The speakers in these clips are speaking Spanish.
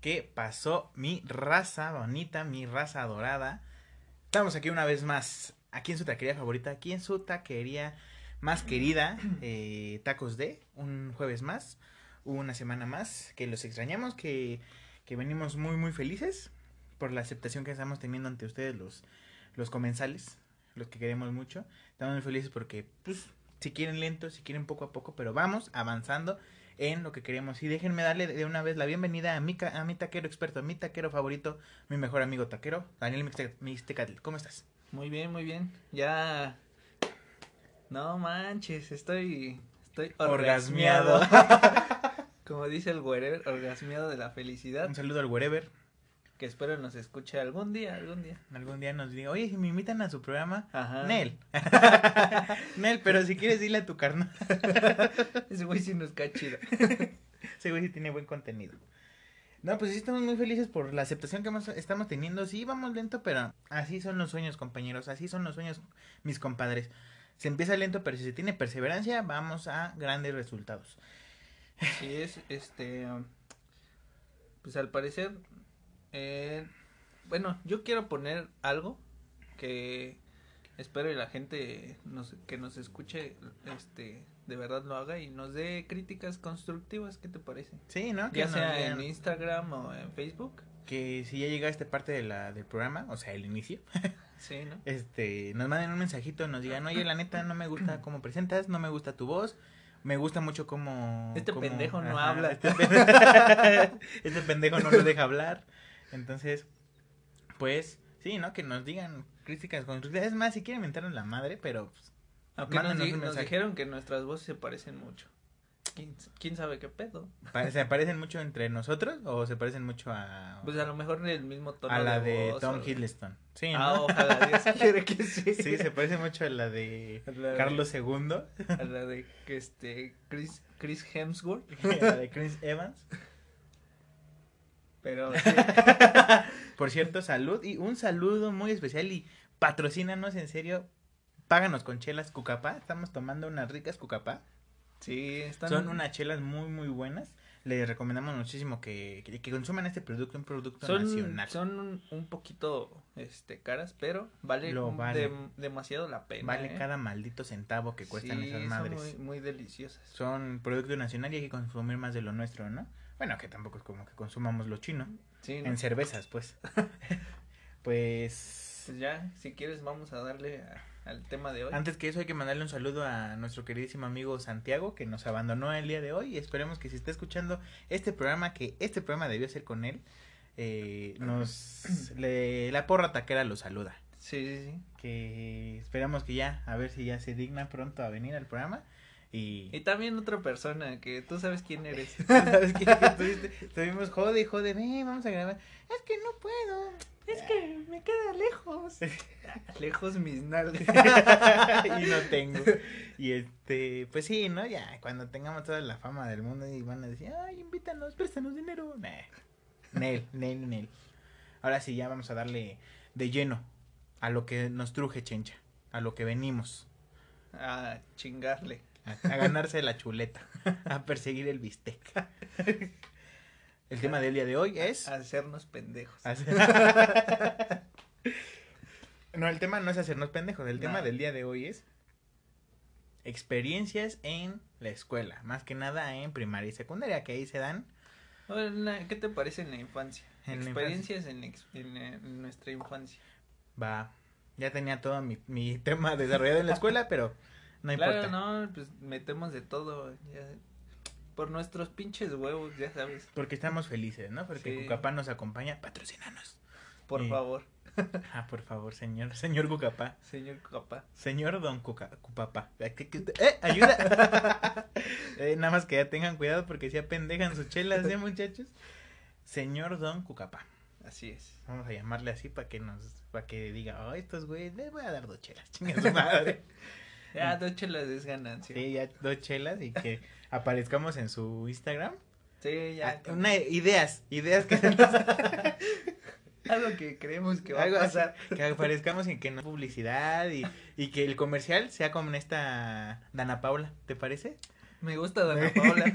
¿Qué pasó? Mi raza bonita, mi raza dorada. Estamos aquí una vez más, aquí en su taquería favorita, aquí en su taquería más querida, eh, Tacos de, un jueves más, una semana más, que los extrañamos, que, que venimos muy, muy felices por la aceptación que estamos teniendo ante ustedes los, los comensales, los que queremos mucho. Estamos muy felices porque, pues, si quieren lento, si quieren poco a poco, pero vamos avanzando en lo que queremos. Y déjenme darle de una vez la bienvenida a mi, a mi taquero experto, a mi taquero favorito, mi mejor amigo taquero, Daniel Mixtecatl. ¿Cómo estás? Muy bien, muy bien. Ya. No manches, estoy. Estoy orgasmeado. Como dice el wherever, orgasmeado de la felicidad. Un saludo al wherever que espero nos escuche algún día, algún día. Algún día nos diga, oye, si me invitan a su programa, Ajá. Nel. Nel, pero si quieres dile a tu carnal. Ese güey sí nos cae chido. Ese güey sí tiene buen contenido. No, pues sí estamos muy felices por la aceptación que estamos teniendo. Sí, vamos lento, pero así son los sueños, compañeros. Así son los sueños, mis compadres. Se empieza lento, pero si se tiene perseverancia, vamos a grandes resultados. Sí, es, este, pues al parecer eh, bueno, yo quiero poner algo que espero que la gente nos, que nos escuche este de verdad lo haga y nos dé críticas constructivas, ¿qué te parece? Sí, ¿no? ya sea en Instagram o en Facebook. Que si ya llega esta parte de la, del programa, o sea, el inicio, sí, ¿no? este, nos manden un mensajito, nos digan, oye, la neta, no me gusta cómo presentas, no me gusta tu voz, me gusta mucho cómo... Este pendejo no habla. Este, este pendejo no lo deja hablar. Entonces, pues, sí, ¿no? Que nos digan críticas constructivas. Es más, si quieren mentarnos la madre, pero... Pues, Aunque nos, dijeron que nuestras voces se parecen mucho. ¿Quién, sabe qué pedo? ¿Se parecen mucho entre nosotros o se parecen mucho a... Pues a lo mejor en el mismo tono A la de, Tom Hiddleston. Sí, ¿no? Ah, ojalá Dios quiere que sí. Sí, se parece mucho a la de Carlos II. A la de este, Chris, Chris Hemsworth. a la de Chris Evans. Pero Por cierto, salud y un saludo muy especial y patrocínanos en serio. Páganos con chelas Cucapá. Estamos tomando unas ricas Cucapá. Sí, están... Son unas chelas muy, muy buenas. Les recomendamos muchísimo que, que, consuman este producto, un producto nacional. Son un, poquito este caras, pero vale, demasiado la pena. Vale ¿eh? cada maldito centavo que cuestan esas madres. Son muy, muy deliciosas. Son producto nacional y hay que consumir más de lo nuestro, ¿no? Bueno, que tampoco es como que consumamos lo chino. Sí, En cervezas, pues. pues... Pues ya, si quieres vamos a darle al tema de hoy. Antes que eso hay que mandarle un saludo a nuestro queridísimo amigo Santiago que nos abandonó el día de hoy y esperemos que si está escuchando este programa, que este programa debió ser con él, eh, nos... le, la porra taquera lo saluda. Sí, sí, sí. Que esperamos que ya, a ver si ya se digna pronto a venir al programa. Y... y también otra persona que tú sabes quién eres. ¿Sabes quién Estuvimos jode, jode, ven, vamos a grabar. Es que no puedo. Es que me queda lejos. lejos mis nalgas. y no tengo. Y este, pues sí, ¿no? Ya, cuando tengamos toda la fama del mundo y van a decir, ay, invítanos, préstanos dinero. Nah. Nel, Nel, Nel. Ahora sí, ya vamos a darle de lleno a lo que nos truje, chencha. A lo que venimos. A chingarle a, ganarse la chuleta, a perseguir el bistec. El tema del día de hoy es... hacernos pendejos. no, el tema no es hacernos pendejos, el tema del día de hoy es experiencias en la escuela, más que nada en primaria y secundaria, que ahí se dan... ¿Qué te parece en la infancia? experiencias En, nuestra infancia. Va, ya tenía todo mi, mi tema desarrollado en la escuela, pero no claro, no, pues metemos de todo. por nuestros pinches huevos, ya sabes. Porque estamos felices, ¿no? Porque Cucapá nos acompaña. Patrocínanos. Por favor. ah, por favor, señor. Señor Cucapá. Señor Cucapá. Señor Don Cuca, Cucapá. ¡Eh! ¡Ayuda! eh, nada más que ya tengan cuidado porque si apendejan sus chelas, ¿eh, muchachos? Señor Don Cucapá. Así es. Vamos a llamarle así para que nos, para que diga, oh, estos güeyes, les voy a dar dos chelas, chinga su madre. Ya, dos chelas es ganancia. Sí, ya dos chelas y que aparezcamos en su Instagram. Sí, ya. Ah, una, ideas, ideas que... Algo que creemos que va a pasar. que aparezcamos y que no publicidad y, y que el comercial sea como en esta Dana Paula, ¿te parece? Me gusta Dana Paola.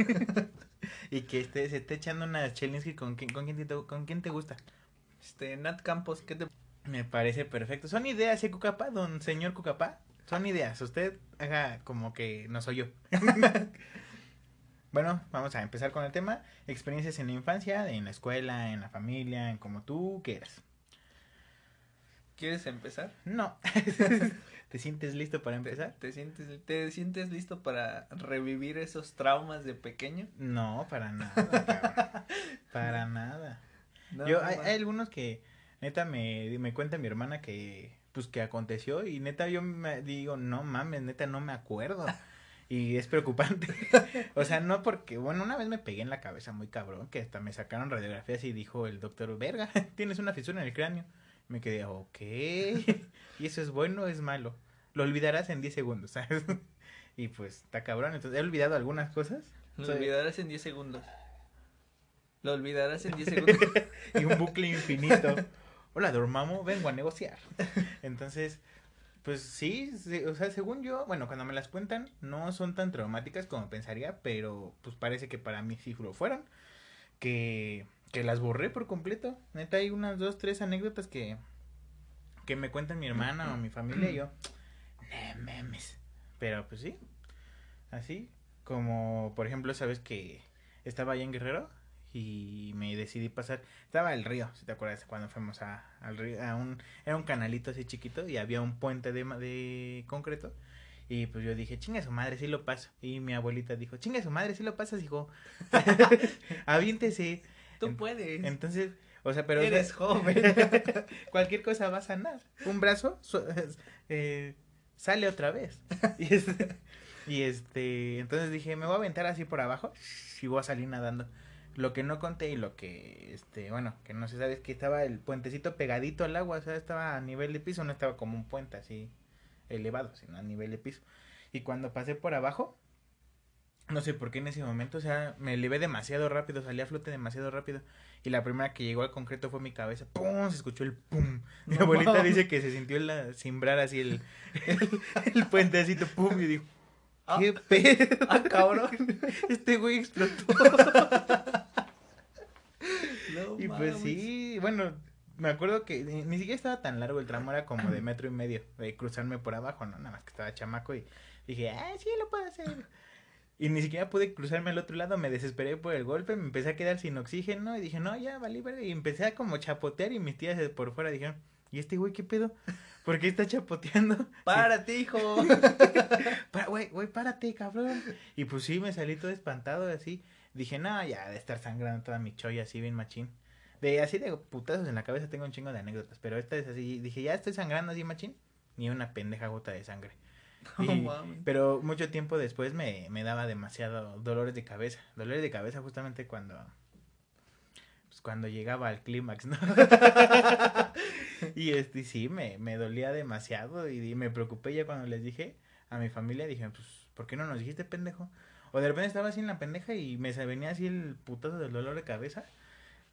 y que esté, se esté echando una Chelinsky con quién, con quién te, con quién te gusta. Este, Nat Campos, ¿qué te Me parece perfecto. Son ideas, ¿eh, Cucapá? Don señor Cucapá. Son ideas. Usted haga como que no soy yo. bueno, vamos a empezar con el tema. Experiencias en la infancia, en la escuela, en la familia, en como tú quieras. ¿Quieres empezar? No. ¿Te sientes listo para empezar? ¿Te, sientes, ¿Te sientes listo para revivir esos traumas de pequeño? No, para nada. para nada. No, Yo, hay, hay, algunos que, neta, me, me cuenta mi hermana que, pues, que aconteció y neta yo me digo, no mames, neta, no me acuerdo. Y es preocupante. o sea, no porque, bueno, una vez me pegué en la cabeza muy cabrón, que hasta me sacaron radiografías y dijo el doctor, verga, tienes una fisura en el cráneo. Me quedé, ok. ¿Y eso es bueno o es malo? Lo olvidarás en 10 segundos, ¿sabes? y pues está cabrón. Entonces, he olvidado algunas cosas. Lo olvidarás en 10 segundos. Lo olvidarás en 10 segundos. y un bucle infinito. Hola, Dormamo, vengo a negociar. Entonces, pues sí, sí, o sea, según yo, bueno, cuando me las cuentan, no son tan traumáticas como pensaría, pero pues parece que para mí sí lo fueron. Que que las borré por completo. Neta, hay unas dos, tres anécdotas que, que me cuentan mi hermana o mi familia y yo, memes. Pero pues sí, así. Como, por ejemplo, sabes que estaba allá en Guerrero y me decidí pasar. Estaba el río, si te acuerdas, cuando fuimos a, al río. A un, era un canalito así chiquito y había un puente de, de concreto. Y pues yo dije, chinga su madre, sí lo paso. Y mi abuelita dijo, chinga su madre, sí lo pasas, hijo. Aviéntese. Tú puedes. Entonces, o sea, pero... Eres joven. cualquier cosa va a sanar. Un brazo eh, sale otra vez. Y este, y este, entonces dije, me voy a aventar así por abajo y voy a salir nadando. Lo que no conté y lo que, este, bueno, que no se sabe es que estaba el puentecito pegadito al agua, o sea, estaba a nivel de piso, no estaba como un puente así elevado, sino a nivel de piso. Y cuando pasé por abajo, no sé por qué en ese momento, o sea, me elevé demasiado rápido, salí a flote demasiado rápido. Y la primera que llegó al concreto fue mi cabeza. ¡Pum! Se escuchó el pum. Mi abuelita dice que se sintió la, simbrar así el, el, puentecito, pum. Y dijo, ah. ¿qué pedo? ¡Ah, cabrón! Este güey explotó. y pues sí, bueno, me acuerdo que ni siquiera estaba tan largo el tramo, era como de metro y medio, de cruzarme por abajo, no, nada más que estaba chamaco y dije, ah, sí, lo puedo hacer. Y ni siquiera pude cruzarme al otro lado, me desesperé por el golpe, me empecé a quedar sin oxígeno y dije, no, ya, valí verga. Y empecé a como chapotear y mis tías por fuera dijeron, ¿y este güey qué pedo? ¿Por qué está chapoteando? Párate, hijo. güey, güey, párate, cabrón. Y pues sí, me salí todo espantado así. Dije, no, ya, de estar sangrando toda mi cholla así bien machín. De así de putazos en la cabeza tengo un chingo de anécdotas, pero esta es así. Dije, ya estoy sangrando así machín. Ni una pendeja gota de sangre. pero mucho tiempo después me, me daba demasiado dolores de cabeza. Dolores de cabeza justamente cuando cuando llegaba al clímax, ¿no? y este sí, me, me dolía demasiado y, me preocupé ya cuando les dije a mi familia, dije, pues, ¿por qué no nos dijiste pendejo? O de repente estaba así en la pendeja y me venía así el putazo del dolor de cabeza.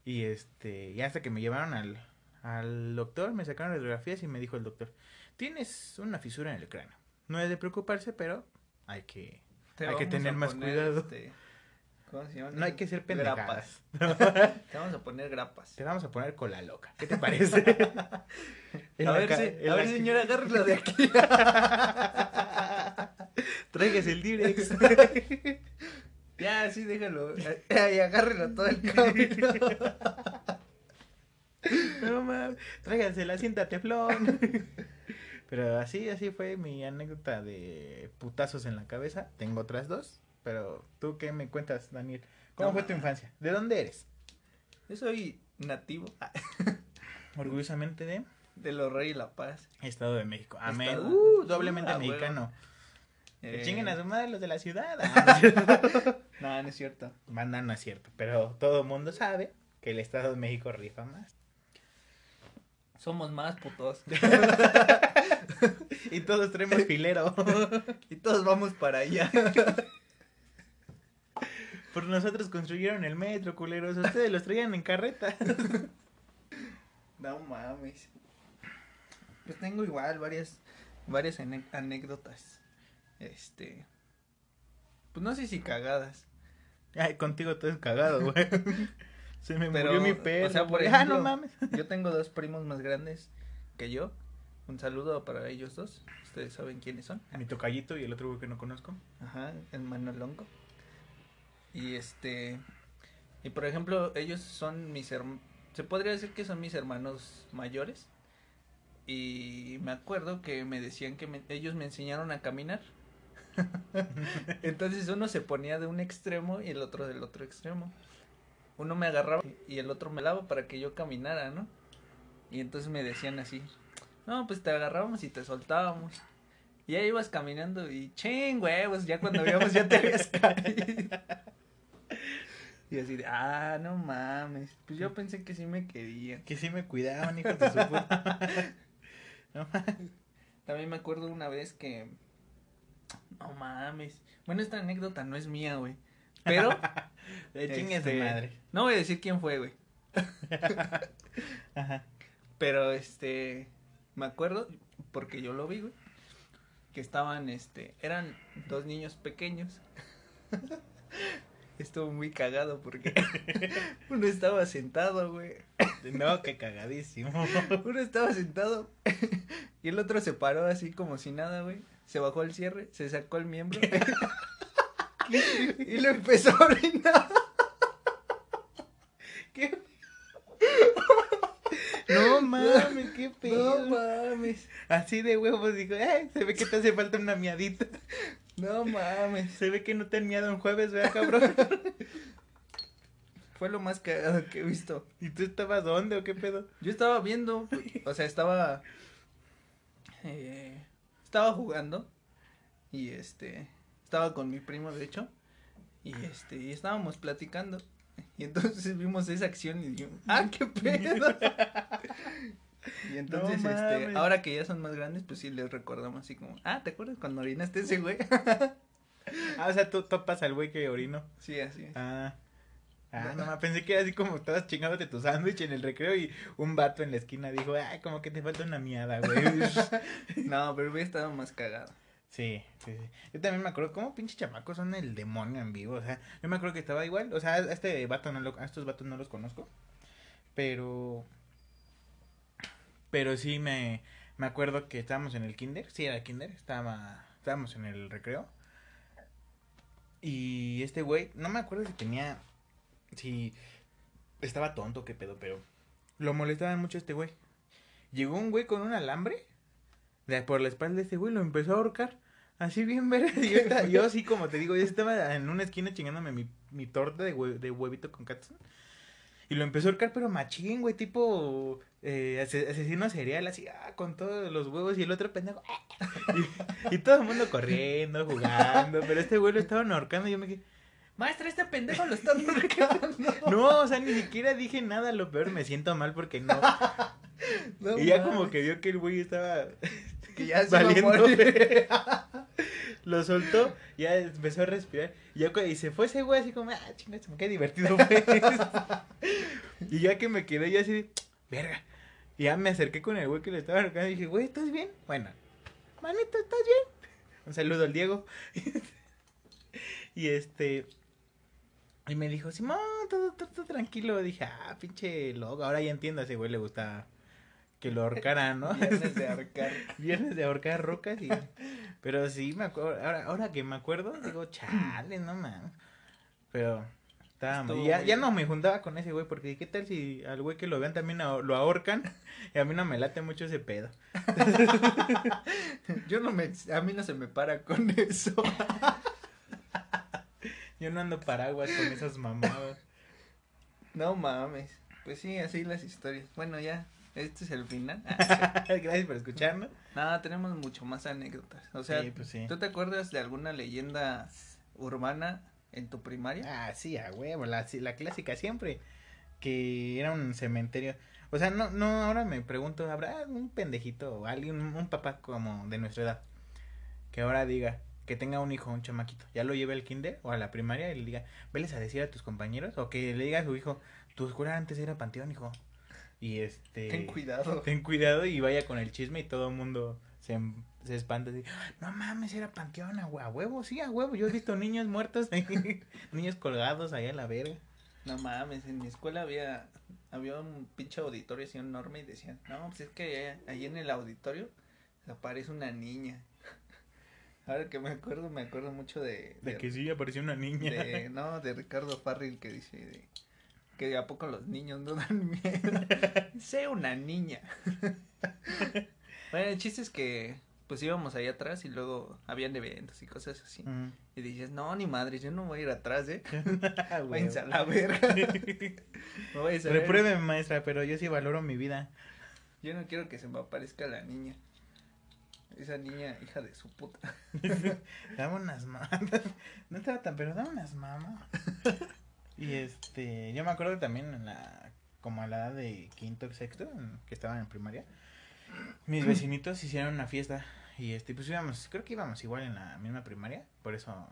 Y este, y hasta que me llevaron al, al doctor, me sacaron radiografías y me dijo el doctor, tienes una fisura en el cráneo. No es de preocuparse, pero hay que, hay que tener más cuidado. Este, ¿Cómo se llama? No hay que ser pendejadas. te vamos a poner grapas. Te vamos a poner cola loca. ¿Qué te parece? a, ver, a ver, señora, agárrelo de aquí. Traigas el Direx. ya, sí, déjalo. Y agárrelo todo el camino. no mames. Tráigansela, siéntate, flón. Pero así, así fue mi anécdota de putazos en la cabeza. Tengo otras dos, pero tú qué me cuentas, Daniel? ¿Cómo fue tu infancia? ¿De dónde eres? Yo soy nativo. Orgullosamente de... De los Reyes La Paz. Estado de México. Amén. Uh, doblemente mexicano. Eh... Chinguen a su madre los de la ciudad. no, no es cierto. Manda, no es cierto. Pero todo el mundo sabe que el Estado de México rifa más. Somos más putos. y todos traemos filero. y todos vamos para allá. Por nosotros construyeron el metro, culeros. Ustedes los traían en carreta. no mames. Pues tengo igual varias, varias anécdotas. Este. pues no sé si cagadas. Ay, contigo todo es cagado, güey. Se me Pero, murió mi perro. o sea, por güey. ah, no ejemplo, mames. Yo tengo dos primos más grandes que yo. Un saludo para ellos dos. Ustedes saben quiénes son. Mi tocallito y el otro güey que no conozco. Ajá, el Manolongo. Y este. Y por ejemplo, ellos son mis hermanos. Se podría decir que son mis hermanos mayores. Y me acuerdo que me decían que ellos me enseñaron a caminar. Entonces uno se ponía de un extremo y el otro del otro extremo. Uno me agarraba y el otro me lava para que yo caminara, ¿no? Y entonces me decían así, no, pues te agarrábamos y te soltábamos. Y ahí ibas caminando y ching, huevos, ya cuando veíamos ya te habías caído. Y así de, ah, no mames. Pues yo pensé que sí me querían. Que sí me cuidaban, hijos de su puta. No mames. También me acuerdo una vez que. No mames. Bueno, esta anécdota no es mía, güey. Pero. Eh, chingues de este, madre. No voy a decir quién fue, güey. Ajá. Pero este. Me acuerdo, porque yo lo vi, güey. Que estaban, este. Eran dos niños pequeños. Estuvo muy cagado porque. Uno estaba sentado, güey. No, qué cagadísimo. Uno estaba sentado y el otro se paró así como si nada, güey. Se bajó el cierre, se sacó el miembro y lo empezó a orinar. ¿Qué? No mames, qué No pedo. mames, Así de huevos, dijo, eh, se ve que te hace falta una miadita. No mames. Se ve que no te han miado un jueves, ¿verdad, cabrón? Fue lo más cagado que he visto. ¿Y tú estabas dónde o qué pedo? Yo estaba viendo, o sea, estaba. eh, estaba jugando y este. Estaba con mi primo, de hecho. Y este, y estábamos platicando. Y entonces vimos esa acción y dijimos, ¡ah, qué pedo! Y entonces, No este, ahora que ya son más grandes, pues sí les recordamos así como, ah, ¿te acuerdas cuando orinaste ese güey? Ah, o sea, tú topas al güey que orino. sí, así es. Ah. Ah, no mames, pensé que era así como estabas chingándote tu sándwich en el recreo y un vato en la esquina dijo, ay, como que te falta una miada, güey. No, pero hubiera estado más cagado. Sí, sí, sí. Yo también me acuerdo, ¿cómo pinches chamacos son el demonio en vivo? O sea, yo me acuerdo que estaba igual, o sea, a este vato no lo, a estos vatos no los conozco, pero, pero sí me, me acuerdo que estábamos en el kinder, sí era el kinder, estaba, estábamos en el recreo, y este güey, no me acuerdo si tenía, si estaba tonto, qué pedo, pero lo molestaba mucho este güey. Llegó un güey con un alambre de por la espalda de este güey, lo empezó a ahorcar. Así bien verga. y Yo, estaba- yo así como te digo, yo estaba en una esquina chingándome mi, mi torta de, hue- de huevito con katsu. Y lo empezó a ahorcar, pero machín, güey, tipo eh, ase- asesino serial, así, ah, con todos los huevos. Y el otro pendejo, y, y todo el mundo corriendo, jugando. Pero este güey lo estaban ahorcando y yo me quedé, Maestra, este pendejo lo están ahorcando. no, o sea, ni siquiera dije nada. Lo peor, me siento mal porque no. No y ya como que vio que el güey estaba que ya se valiendo. Lo soltó, ya empezó a respirar. Y, ya, y se fue ese güey así como, ah, me queda divertido, güey. y ya que me quedé yo así, de, verga. Y ya me acerqué con el güey que le estaba arrancando y dije, güey, ¿estás bien? Bueno, manito, ¿estás bien? Un saludo al Diego. y este. Y me dijo, Simón, todo, todo, todo tranquilo. Dije, ah, pinche loco. Ahora ya entiendo, a ese güey le gusta que lo ahorcaran, ¿no? Viernes de ahorcar. Viernes de ahorcar rocas y... Pero sí, me acuerdo, ahora, ahora que me acuerdo, digo, chale, no mames. Pero estaba Estuvo ya, ya no me juntaba con ese güey, porque qué tal si al güey que lo vean también lo ahorcan y a mí no me late mucho ese pedo. Yo no me, a mí no se me para con eso. Yo no ando paraguas con esas mamadas. No mames. Pues sí, así las historias. Bueno, ya, este es el final. Ah, Gracias por escucharnos. Nada, tenemos mucho más anécdotas. O sea, sí, pues sí. ¿tú te acuerdas de alguna leyenda urbana en tu primaria? Ah, sí, a huevo, la, la clásica siempre. Que era un cementerio. O sea, no, no, ahora me pregunto, ¿habrá un pendejito o alguien, un, un papá como de nuestra edad, que ahora diga que tenga un hijo, un chamaquito, ya lo lleve al kinder o a la primaria y le diga, veles a decir a tus compañeros, o que le diga a su hijo, tu escuela antes era panteón, hijo. Y este... Ten cuidado. Ten cuidado y vaya con el chisme y todo el mundo se, se espanta así, no mames, era panteón a, hue- a huevo, sí, a huevo, yo he visto niños muertos, niños colgados allá en la verga. No mames, en mi escuela había, había un pinche auditorio así enorme y decían, no, pues es que ahí en el auditorio aparece una niña. Ahora que me acuerdo, me acuerdo mucho de... De que sí, apareció una niña. de- no, de Ricardo Farril que dice de- que a poco los niños no dan miedo. sé una niña. Bueno, el chiste es que pues íbamos ahí atrás y luego habían eventos y cosas así. Y dices, no, ni madre, yo no voy a ir atrás, ¿eh? Ah. Váyanse a la verga. No vayas a. Repruébeme, maestra, pero yo sí valoro mi vida. Yo no quiero que se me aparezca la niña. Esa niña, hija de su puta. Dame unas mamas. No estaba tan, pero dame unas mamas. Y este, yo me acuerdo también en la, como a la edad de quinto, sexto, que estaban en primaria, mis vecinitos hicieron una fiesta y este, pues íbamos, creo que íbamos igual en la misma primaria, por eso,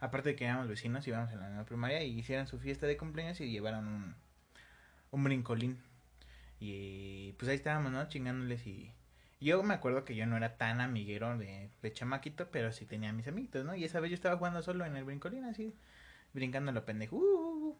aparte de que éramos vecinos, íbamos en la misma primaria y hicieron su fiesta de cumpleaños y llevaron un, un brincolín. Y pues ahí estábamos, ¿no? Chingándoles y... Yo me acuerdo que yo no era tan amiguero de, de chamaquito, pero sí tenía mis amiguitos, ¿no? Y esa vez yo estaba jugando solo en el brincolín, así, brincando a lo pendejo. uh, uh, uh,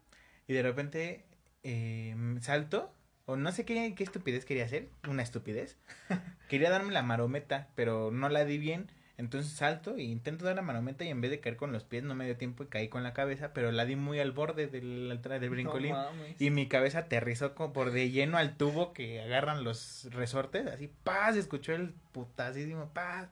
y de repente eh, salto, o no sé qué, qué estupidez quería hacer, una estupidez. quería darme la marometa, pero no la di bien. Entonces salto e intento dar la marometa y en vez de caer con los pies no me dio tiempo y caí con la cabeza, pero la di muy al borde del, del brincolín. No. Y mi cabeza aterrizó como por de lleno al tubo que agarran los resortes, así, paz, escuchó el putasísimo, paz.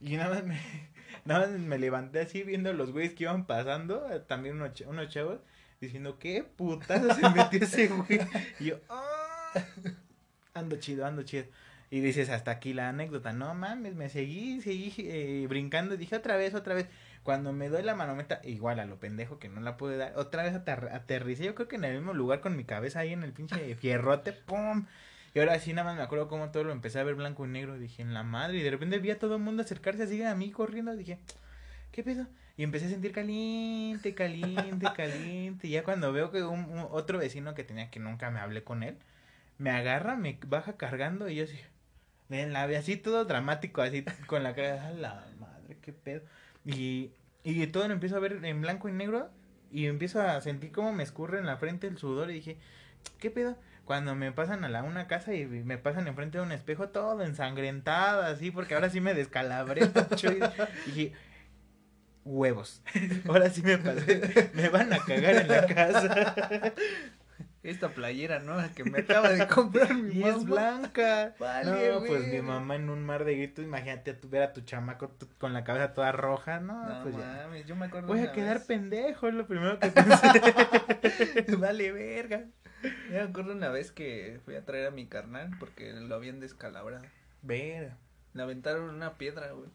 Y nada más me, nada más me levanté así viendo los güeyes que iban pasando, también unos, unos chavos, diciendo, ¿qué putazo se metió ese güey? Y yo, "Ah". ando chido, ando chido. Y dices, hasta aquí la anécdota, no mames, me seguí, seguí eh, brincando, dije otra vez, otra vez. Cuando me doy la manometa, igual a lo pendejo que no la pude dar, otra vez ater- aterricé, yo creo que en el mismo lugar con mi cabeza ahí en el pinche fierrote, ¡pum! Y ahora sí nada más me acuerdo cómo todo lo empecé a ver blanco y negro, dije, en la madre, y de repente vi a todo el mundo acercarse así a mí corriendo, dije, ¿qué pedo? Y empecé a sentir caliente, caliente, caliente, y ya cuando veo que un, un- otro vecino que tenía que nunca me hablé con él, me agarra, me baja cargando, y yo así, en la así todo dramático, así con la cara, a la madre, qué pedo. Y, y todo lo empiezo a ver en blanco y negro y empiezo a sentir como me escurre en la frente el sudor y dije, ¿qué pedo? Cuando me pasan a la una casa y me pasan enfrente de un espejo todo ensangrentado así, porque ahora sí me descalabré mucho y dije, huevos, ahora sí me pasé, me van a cagar en la casa Esta playera nueva que me acaba de comprar mi y es blanca. Vale, no, pues mi verga. mamá en un mar de gritos, imagínate tu, ver a tu chamaco tu- con la cabeza toda roja, no, No pues ya. mames, yo me acuerdo Voy a quedar vez- pendejo, es lo primero que pensé. vale verga. Yo me acuerdo una vez que fui a traer a mi carnal porque lo habían descalabrado. Ver. Le aventaron una piedra, güey.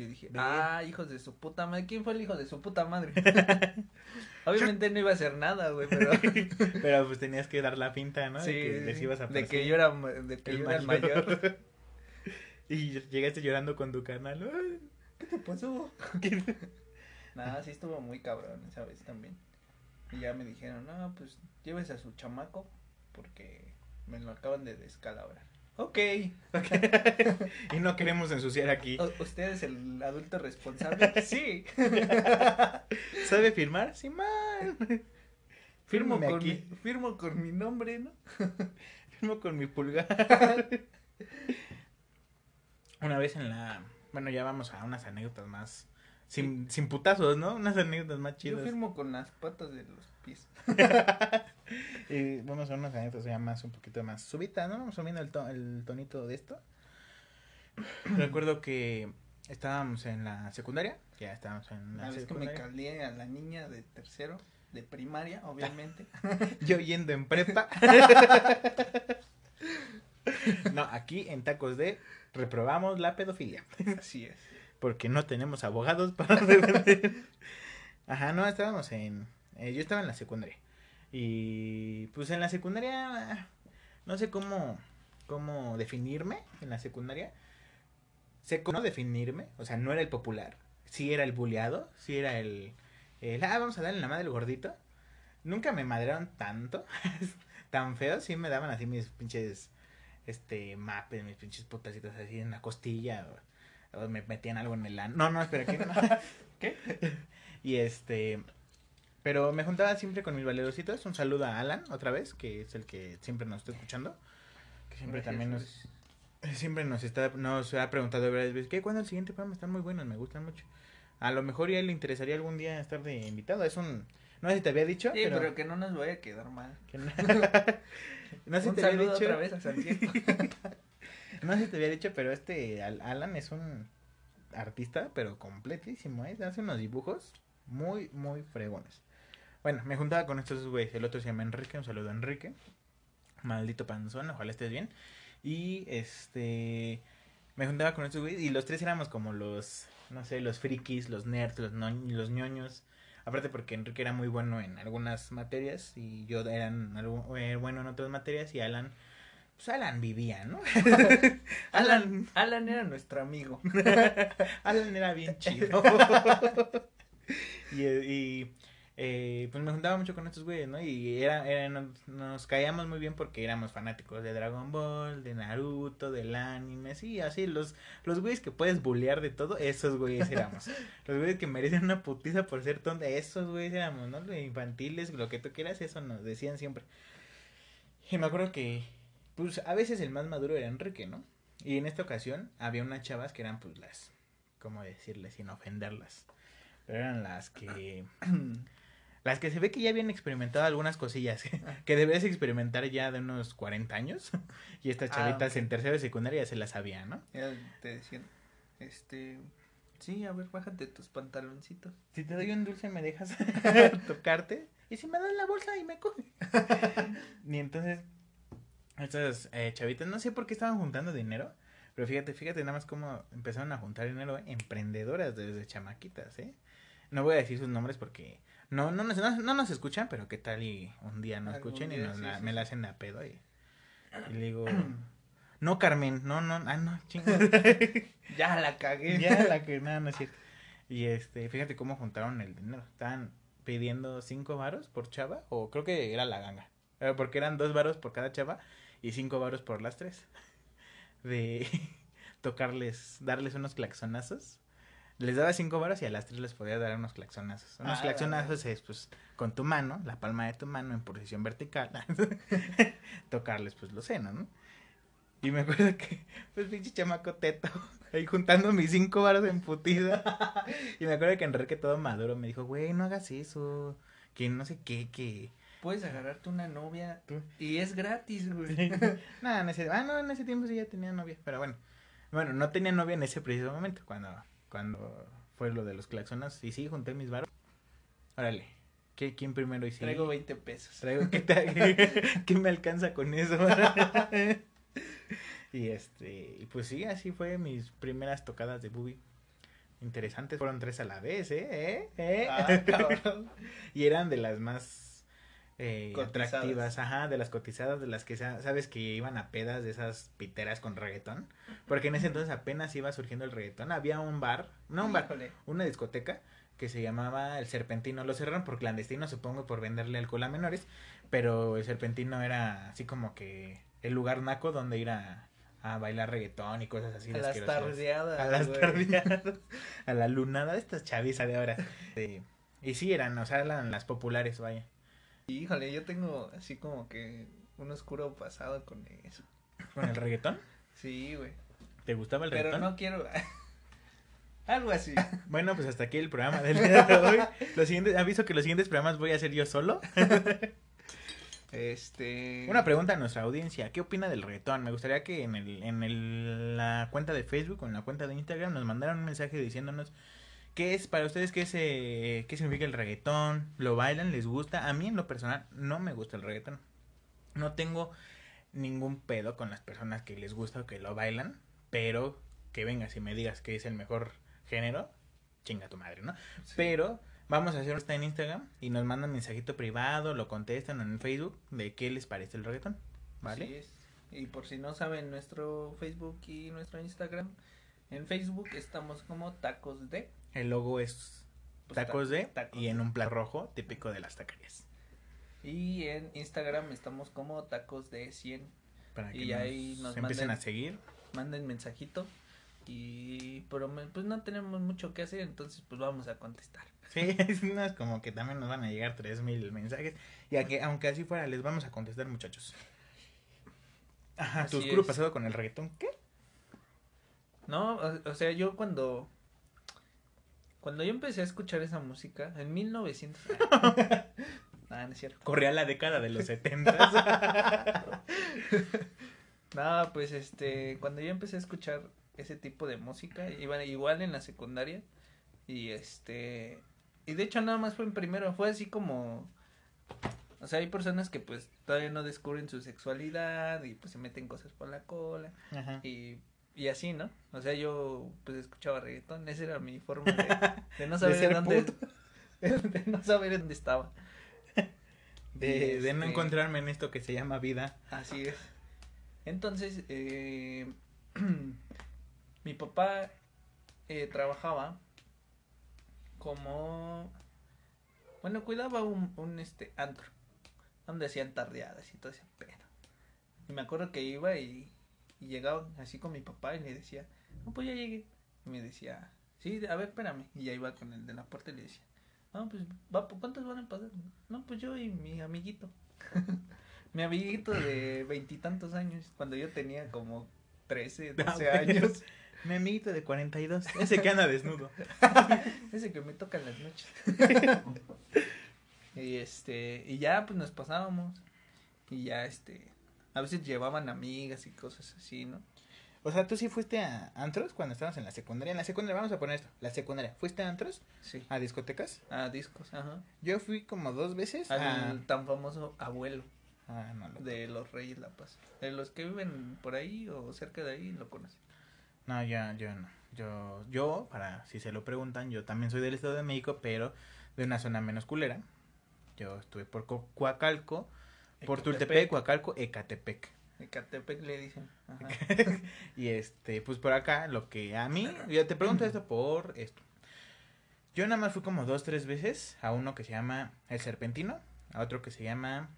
Y dije, ah, hijos de su puta madre. ¿Quién fue el hijo de su puta madre? Obviamente no iba a hacer nada, güey, pero Pero pues tenías que dar la pinta, ¿no? sí, de que les ibas a de que yo era, de que El yo era el mayor. mayor. y llegaste llorando con tu canal. Ay, ¿Qué te pasó? Nada, sí estuvo muy cabrón esa vez también. Y ya me dijeron, no, pues llévese a su chamaco porque me lo acaban de descalabrar. Ok. y no queremos ensuciar aquí. ¿U- ¿Usted es el adulto responsable? sí. ¿Sabe firmar? Sí, mal. Firmo con, aquí. mi, firmo con mi nombre, ¿no? Firmo con mi pulgar. Una vez en la. Bueno, ya vamos a unas anécdotas más. Sin, sin putazos, ¿no? Unas anécdotas más Yo chidas. firmo con las patas de los pies. Y vamos a unas anécdotas ya más, un poquito más subitas, ¿no? Vamos subiendo el, to- el tonito de esto. Recuerdo que estábamos en la secundaria. Ya estábamos en la Una vez que me secundaria. calé a la niña de tercero, de primaria, obviamente. Yo yendo en prepa. no, aquí en Tacos de reprobamos la pedofilia. Así es. Porque no tenemos abogados para defender. Ajá, no, estábamos en... eh, yo estaba en la secundaria. Y pues en la secundaria... No sé cómo, cómo definirme en la secundaria. Sé cómo definirme. O sea, no era el popular. Sí era el buleado. Sí era el... el ah, vamos a darle la madre al gordito. Nunca me madrearon tanto. tan feo. Sí me daban así mis pinches este, mapes, mis pinches putacitos así en la costilla, me metían algo en el ano. No, no, espera, ¿qué? ¿Qué? Y este, pero me juntaba siempre con mis valerositos. Un saludo a Alan, otra vez, que es el que siempre nos está escuchando. Que siempre Gracias, también nos, siempre nos está, nos ha preguntado varias veces, ¿qué? ¿Cuándo el siguiente programa? Están muy buenos, me gustan mucho. A lo mejor ya le interesaría algún día estar de invitado. Es un, no sé si te había dicho, Sí, pero, pero... que no nos vaya a quedar mal. que no, no sé si Un te había dicho, otra vez a Santiago. no sé si te había dicho, pero este Al- Alan es un artista, pero completísimo, ¿eh? Hace unos dibujos muy, muy fregones. Bueno, me juntaba con estos güeyes. El otro se llama Enrique, un saludo a Enrique. Maldito panzón, ojalá estés bien. Y este. Me juntaba con estos güeyes y los tres éramos como los, no sé, los frikis, los nerds, los, no- los ñoños. Aparte porque Enrique era muy bueno en algunas materias y yo era eh, bueno en otras materias y Alan, pues Alan vivía, ¿no? Alan, Alan era nuestro amigo. Alan era bien chido. y y, eh, pues me juntaba mucho con estos güeyes, ¿no? Y era, era- nos, nos caíamos muy bien porque éramos fanáticos de Dragon Ball, de Naruto, del anime, sí, así, los, los güeyes que puedes bullear de todo, esos güeyes éramos. los güeyes que merecen una putiza por ser tonta, esos güeyes éramos, ¿no? Los infantiles, lo que tú quieras, eso nos decían siempre. Y me acuerdo que, pues, a veces el más maduro era Enrique, ¿no? Y en esta ocasión había unas chavas que eran, pues, las, ¿cómo decirles? Sin ofenderlas. Pero eran las que... Las que se ve que ya habían experimentado algunas cosillas que deberías experimentar ya de unos 40 años. Y estas Ah, chavitas en tercero de secundaria ya se las sabían, ¿no? Ya te decían, este, sí, a ver, bájate tus pantaloncitos. Si te doy un dulce, ¿me dejas tocarte? Y si me das la bolsa y me coge. y entonces, estas eh, chavitas, no sé por qué estaban juntando dinero. Pero fíjate, fíjate nada más cómo empezaron a juntar dinero, ¿eh? emprendedoras desde chamaquitas, ¿eh? No voy a decir sus nombres porque no, no, nos, no, no nos escuchan, pero qué tal y un día nos escuchen y nos sí, la- sí, me la hacen a pedo y, y le digo, no Carmen, no, no, ah, no, chinga. Ya la cagué. Ya, la que nada, no es cierto. Y este, fíjate cómo juntaron el dinero. Estaban pidiendo cinco varos por chava, o creo que era la ganga. Eh, Porque eran dos varos por cada chava y cinco varos por las tres. De tocarles, darles unos claxonazos. Les daba cinco varos y a las tres les podía dar unos claxonazos. Unos Ah, claxonazos es pues con tu mano, la palma de tu mano en posición vertical. tocarles pues los senos, ¿no? Y me acuerdo que, pues pinche chamaco teto, ahí juntando mis cinco varos en putida. y me acuerdo que Enrique todo maduro me dijo, güey, no hagas eso, que no sé qué, que... Puedes agarrarte una novia Tú. y es gratis, güey. Nada, en ese, ah, no, en ese tiempo sí ya tenía novia, pero bueno. Bueno, no tenía novia en ese preciso momento, cuando, cuando fue lo de los claxonas. Y sí, junté mis varos. Órale, ¿qué, ¿quién primero? Sí, Traigo 20 pesos. Traigo, ¿qué, tal? ¿Qué me alcanza con eso? y este, y pues sí, así fue mis primeras tocadas de booby. Interesantes, fueron tres a la vez, ¿eh? ¿Eh? ¿Eh? Ah, y eran de las más eh, atractivas, ajá, de las cotizadas, de las que sa- sabes que iban a pedas de esas piteras con reggaetón. Porque en ese entonces apenas iba surgiendo el reggaetón. Había un bar, no un bar, Híjole. una discoteca que se llamaba El Serpentino. Lo cerraron por clandestino, supongo, por venderle alcohol a menores. Pero el Serpentino era así como que el lugar naco donde ir a, a bailar reggaetón y cosas así. A las tardeadas. A las güey. tardeadas. A la lunada de estas chaviza de ahora. Sí. Y sí eran, o sea, eran las populares, vaya. Híjole, yo tengo así como que un oscuro pasado con eso. ¿Con el reggaetón? Sí, güey. ¿Te gustaba el Pero reggaetón? no quiero. Algo así. Bueno, pues hasta aquí el programa del día de hoy. Los siguientes, aviso que los siguientes programas voy a hacer yo solo. Este. Una pregunta a nuestra audiencia, ¿qué opina del reggaetón? Me gustaría que en el, en el, la cuenta de Facebook o en la cuenta de Instagram nos mandaran un mensaje diciéndonos qué es para ustedes, qué, es, eh, qué significa el reggaetón, lo bailan, les gusta. A mí en lo personal no me gusta el reggaetón. No tengo ningún pedo con las personas que les gusta o que lo bailan, pero que vengas y me digas que es el mejor género, chinga tu madre, ¿no? Sí. Pero vamos a hacer esta en Instagram y nos mandan mensajito privado, lo contestan en Facebook de qué les parece el reggaetón, ¿vale? Así es. Y por si no saben, nuestro Facebook y nuestro Instagram. En Facebook estamos como tacos de. El logo es pues, tacos ta- de tacos y en un plato rojo típico de las taquerías. Y en Instagram estamos como tacos de 100. Para que Y nos ahí nos empiecen manden- a seguir. Manden mensajito. Y pero pues no tenemos mucho que hacer, entonces pues vamos a contestar. Sí, no es como que también nos van a llegar 3000 mensajes. Y a que, aunque así fuera, les vamos a contestar, muchachos. Ajá, tu oscuro pasado con el reggaetón. ¿Qué? No, o, o sea, yo cuando cuando yo empecé a escuchar esa música en 1900 Ah, no es cierto. Corría la década de los 70. No, pues este, cuando yo empecé a escuchar ese tipo de música, iba igual en la secundaria y este, y de hecho nada más fue en primero, fue así como, o sea, hay personas que pues todavía no descubren su sexualidad y pues se meten cosas por la cola Ajá. y, y así, ¿no? O sea, yo pues escuchaba reggaetón, esa era mi forma de, de no saber dónde, de no saber dónde estaba. De no este, encontrarme en esto que se llama vida. Así es. Entonces, eh, mi papá eh, trabajaba como, bueno, cuidaba un, un este antro, donde hacían tardeadas y todo ese pedo. Y me acuerdo que iba y, y llegaba así con mi papá y le decía, no, pues ya llegué. Y me decía, sí, a ver, espérame. Y ya iba con el de la puerta y le decía, no, pues, va, ¿cuántos van a pasar? No, pues yo y mi amiguito. mi amiguito de veintitantos años, cuando yo tenía como 13, Ah, 12 bueno. años. Mi amiguito de 42. Ese que anda desnudo. Ese que me toca en las noches. y este, y ya pues nos pasábamos. Y ya este, a veces llevaban amigas y cosas así, ¿no? O sea, tú sí fuiste a antros cuando estabas en la secundaria. En la secundaria, vamos a poner esto. La secundaria. ¿Fuiste a antros? Sí. ¿A discotecas? A discos, ajá. Yo fui como dos veces Al a... tan famoso abuelo Ah, no, lo- de los Reyes La Paz. De los que viven por ahí o cerca de ahí lo conocen. No, ya, yo no. Yo, yo, para si se lo preguntan, yo también soy del Estado de México, pero de una zona menos culera. Yo estuve por Co- Coacalco, por Tultepec, Coacalco, Ecatepec. Ecatepec le dicen. Ajá. Y este, pues por acá, lo que a mí, yo te pregunto esto por esto. Yo nada más fui como dos, tres veces a uno que se llama El Serpentino, a otro que se llama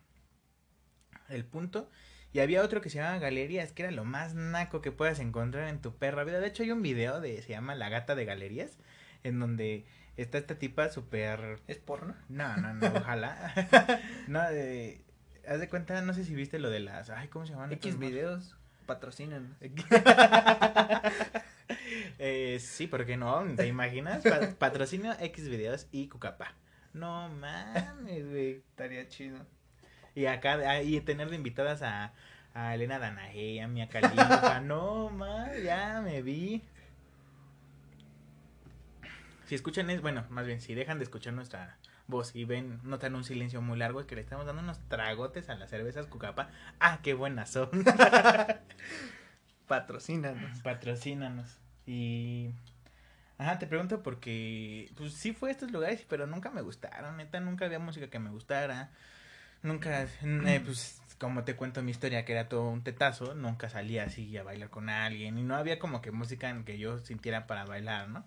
El Punto, y había otro que se llama Galerías, que era lo más naco que puedas encontrar en tu perra vida. De hecho, hay un video de, se llama La Gata de Galerías, en donde está esta tipa súper ¿Es porno? no, no, no, ojalá. no, de, haz de cuenta, no sé si viste lo de las, ay, ¿cómo se llaman? X videos patrocinan. eh, sí, ¿por qué no? ¿Te imaginas? Pa- patrocinio X videos y Cucapa. No mames, güey. Estaría chido. Y acá, ah, y tener de invitadas a, a Elena Danae, a Mia Khalifa. no, mames, ya me vi. Si escuchan es, bueno, más bien, si dejan de escuchar nuestra voz y ven, notan un silencio muy largo, es que le estamos dando unos tragotes a las cervezas Cucapa. Ah, qué buenas son. Patrocínanos. Patrocínanos. Y. Ajá, te pregunto porque. Pues sí fue a estos lugares, pero nunca me gustaron. Neta, nunca había música que me gustara. Nunca. eh, pues como te cuento mi historia, que era todo un tetazo. Nunca salía así a bailar con alguien. Y no había como que música en que yo sintiera para bailar, ¿no?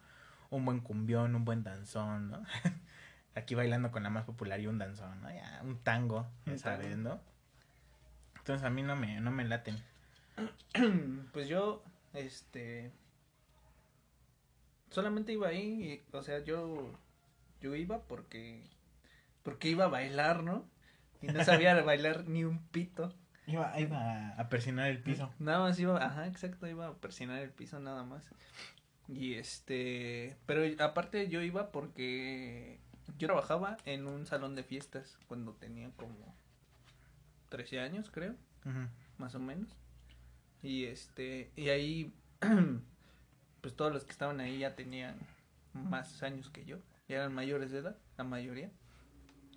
Un buen cumbión, un buen danzón, ¿no? Aquí bailando con la más popular y un danzón, ¿no? Ya, un tango, ya Un sabes, tango. ¿no? Entonces a mí no me, no me laten. pues yo, este, solamente iba ahí, y, o sea, yo, yo iba porque, porque iba a bailar, ¿no? Y no sabía bailar ni un pito. Iba, iba a persinar el piso. Nada más iba, ajá, exacto, iba a persinar el piso nada más. Y este, pero aparte yo iba porque yo trabajaba en un salón de fiestas cuando tenía como 13 años, creo. Más o menos. Y este, y ahí, pues todos los que estaban ahí ya tenían más años que yo, ya eran mayores de edad, la mayoría.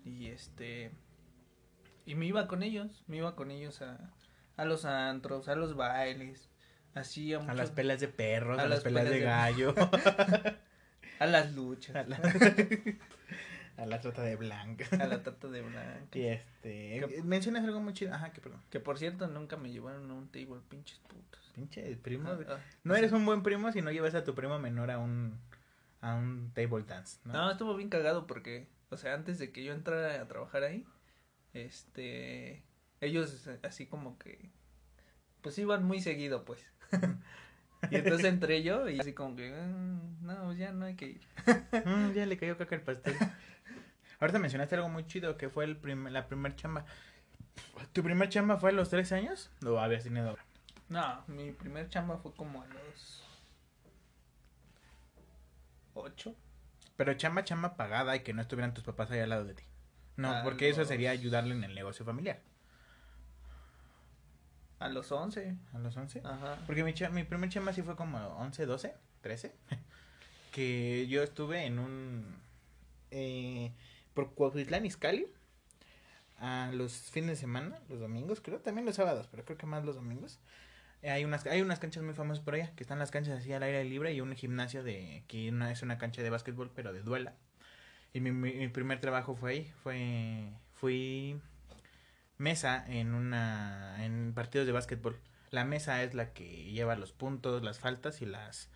Y este, y me iba con ellos, me iba con ellos a, a los antros, a los bailes, así a, las pelas de perros, a a, las las pelas de gallo, a las luchas, a a la, a la trata de blanca. la trata de blanca. Y este, ¿Qué? mencionas algo muy chido. Ajá, que perdón. Que por cierto nunca me llevaron a un table, pinches putos. Pinche primo. Ah, No eres un buen primo si no llevas a tu primo menor a un a un table dance, ¿no? No, estuvo bien cagado porque, o sea, antes de que yo entrara a trabajar ahí, este, ellos así como que pues iban muy seguido, pues. y entonces entré yo y así como que, "Mm, no, ya no hay que ir. Mm, ya le cayó caca el pastel. Ahorita mencionaste algo muy chido que fue el prim- la primer chamba. ¿Tu primer chamba fue a los 13 años? ¿O habías tenido? No, mi primer chamba fue como a los ocho. Pero chamba, chamba pagada y que no estuvieran tus papás ahí al lado de ti. No, A porque eso sería ayudarle en el negocio familiar. A los once. ¿A los 11? Ajá. Porque mi, mi primer chamba sí fue como 11, 12, 13. Que yo estuve en un... Eh, por Cuautitlán, Izcalli. A los fines de semana, los domingos, creo. También los sábados, pero creo que más los domingos. Eh, hay unas hay unas canchas muy famosas por allá. Que están las canchas así al aire libre. Y un gimnasio de... Que una, es una cancha de básquetbol, pero de duela. Y mi, mi, mi primer trabajo fue ahí. Fue... Fui mesa en una en partidos de básquetbol. La mesa es la que lleva los puntos, las faltas y las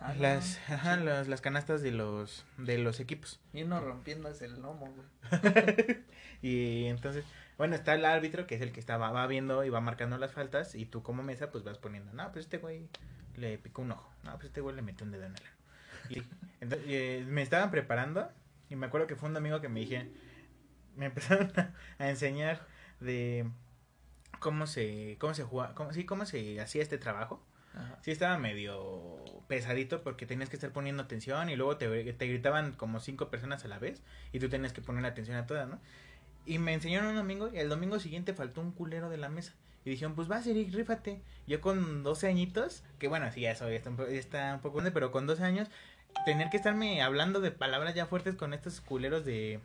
Ah, las ajá, las, las canastas de los de los equipos. Y uno rompiéndose el lomo, güey. Y entonces, bueno, está el árbitro que es el que estaba va viendo y va marcando las faltas y tú como mesa pues vas poniendo, "No, pues este güey le picó un ojo. No, pues este güey le metió un dedo en el ano". Y entonces, eh, me estaban preparando y me acuerdo que fue un domingo que me dije me empezaron a, a enseñar de cómo se cómo se jugaba, cómo, sí, cómo se hacía este trabajo. Ajá. Sí estaba medio pesadito porque tenías que estar poniendo atención y luego te, te gritaban como cinco personas a la vez y tú tenías que poner atención a todas, ¿no? Y me enseñaron un domingo y el domingo siguiente faltó un culero de la mesa. Y dijeron, pues vas, Eric, rífate. Yo con 12 añitos, que bueno, sí, ya soy, está un, po- está un poco grande, pero con 12 años, tener que estarme hablando de palabras ya fuertes con estos culeros de,